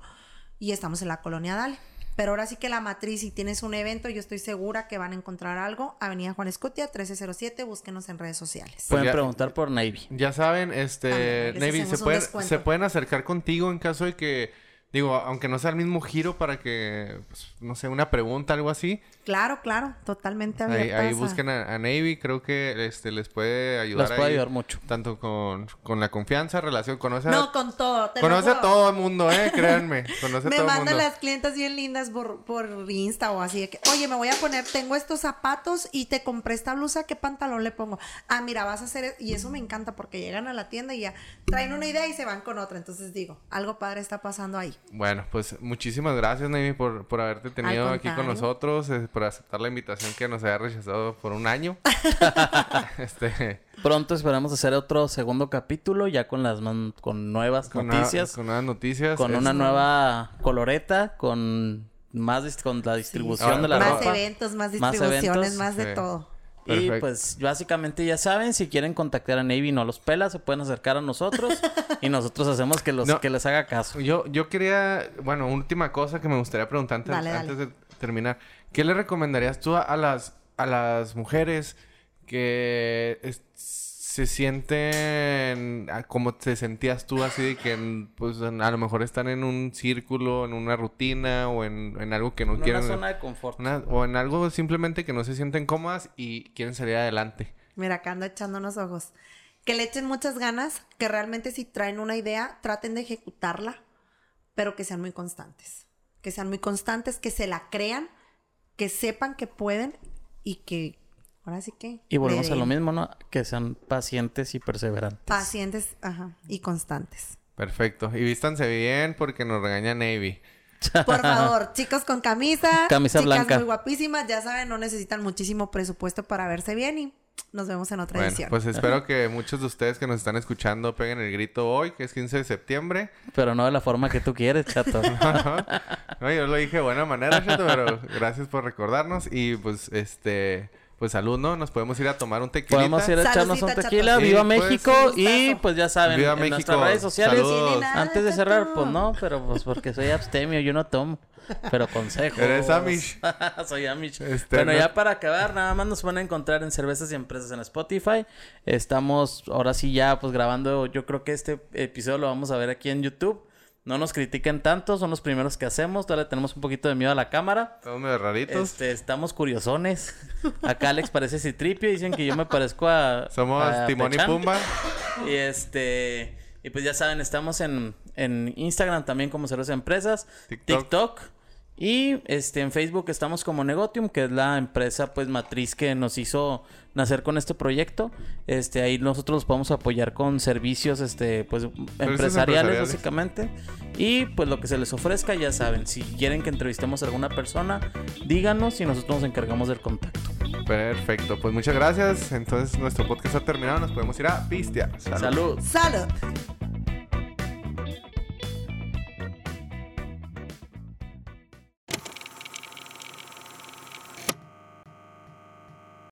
Y estamos en la colonia Dale. Pero ahora sí que la matriz, si tienes un evento, yo estoy segura que van a encontrar algo. Avenida Juan Escutia, 1307. Búsquenos en redes sociales. Pueden preguntar por Navy. Ya saben, este, Navy, se pueden, se pueden acercar contigo en caso de que, digo, aunque no sea el mismo giro para que, pues, no sé, una pregunta, algo así. Claro, claro, totalmente Ahí, abiertas. ahí a- busquen a, a Navy, creo que este les puede ayudar. Las puede ahí, ayudar mucho. Tanto con, con la confianza, relación, conoce a, No, con todo. te conoce a todo el mundo, eh, créanme. Conoce a Me todo el mandan mundo. las clientas bien lindas por, por Insta o así de que, oye, me voy a poner, tengo estos zapatos y te compré esta blusa, ¿qué pantalón le pongo? Ah, mira, vas a hacer, e-". y eso me encanta porque llegan a la tienda y ya traen una idea y se van con otra. Entonces digo, algo padre está pasando ahí. Bueno, pues muchísimas gracias, Navy, por, por haberte tenido aquí con nosotros, eh, por aceptar la invitación que nos había rechazado por un año. este, Pronto esperamos hacer otro segundo capítulo ya con las man- con nuevas con, noticias, con nuevas noticias. con Es- una nueva coloreta, con más dis- con la distribución de la más ropa. eventos, más Más distribuciones, eventos. más de Sí. todo. Y pues básicamente ya saben, si quieren contactar a Navy y no los pela, se pueden acercar a nosotros. y nosotros hacemos que los No. que les haga caso. Yo, yo quería, bueno, última cosa que me gustaría preguntar antes, Dale, dale. antes de terminar. ¿Qué le recomendarías tú a, las, a las mujeres que es- se sienten como te sentías tú, así de que en- pues, a lo mejor están en un círculo, en una rutina o en, en algo que no En una quieren... zona de confort. una- o en algo simplemente que no se sienten cómodas y quieren salir adelante. Mira, acá ando echando unos ojos. Que le echen muchas ganas, que realmente si traen una idea, traten de ejecutarla, pero que sean muy constantes. Que sean muy constantes, que se la crean, que sepan que pueden y que ahora sí que... Y volvemos a lo mismo, ¿no? Que sean pacientes y perseverantes. Pacientes, ajá, y constantes. Perfecto. Y vístanse bien porque nos regaña Navy. Por favor, chicos con camisa, Camisa chicas blanca. muy guapísimas, ya saben, no necesitan muchísimo presupuesto para verse bien y nos vemos en otra Bueno, edición. pues espero que muchos de ustedes que nos están escuchando peguen el grito hoy, que es 15 de septiembre. Pero no de la forma que tú quieres, chato. no, yo lo dije de buena manera, Chato, pero gracias por recordarnos. Y pues, este, pues salud, ¿no? Nos podemos ir a tomar un tequilita. Podemos ir a echarnos un Saludcita, tequila. chato. ¡Viva Sí, pues, México! un y pues ya saben, Viva en México. nuestras redes sociales. Saludos. Antes de cerrar, pues no, pero pues porque soy abstemio, yo no tomo. Pero consejo. Eres Amish. soy Amish. Este, bueno, no- ya para acabar, nada más nos van a encontrar en Cervezas y Empresas en Spotify. Estamos ahora sí ya pues grabando, yo creo que este episodio lo vamos a ver aquí en YouTube. No nos critiquen tanto, son los primeros que hacemos. Todavía tenemos un poquito de miedo a la cámara. Estamos medio raritos. Este, estamos curiosones. Acá Alex parece citripio. Dicen que yo me parezco a. Somos a Timón y. Pumba. Y este. Y pues ya saben, estamos en, en Instagram también como Cerveza Empresas, TikTok. TikTok. Y este en Facebook estamos como Negotium, que es la empresa pues matriz que nos hizo nacer con este proyecto. Este ahí nosotros los podemos apoyar con servicios este pues empresariales, empresariales. básicamente. Y pues lo que se les ofrezca, ya saben, si quieren que entrevistemos a alguna persona, díganos y nosotros nos encargamos del contacto. Perfecto. Pues muchas gracias. Entonces nuestro podcast ha terminado. Nos podemos ir a pistear. Salud. Salud. Salud.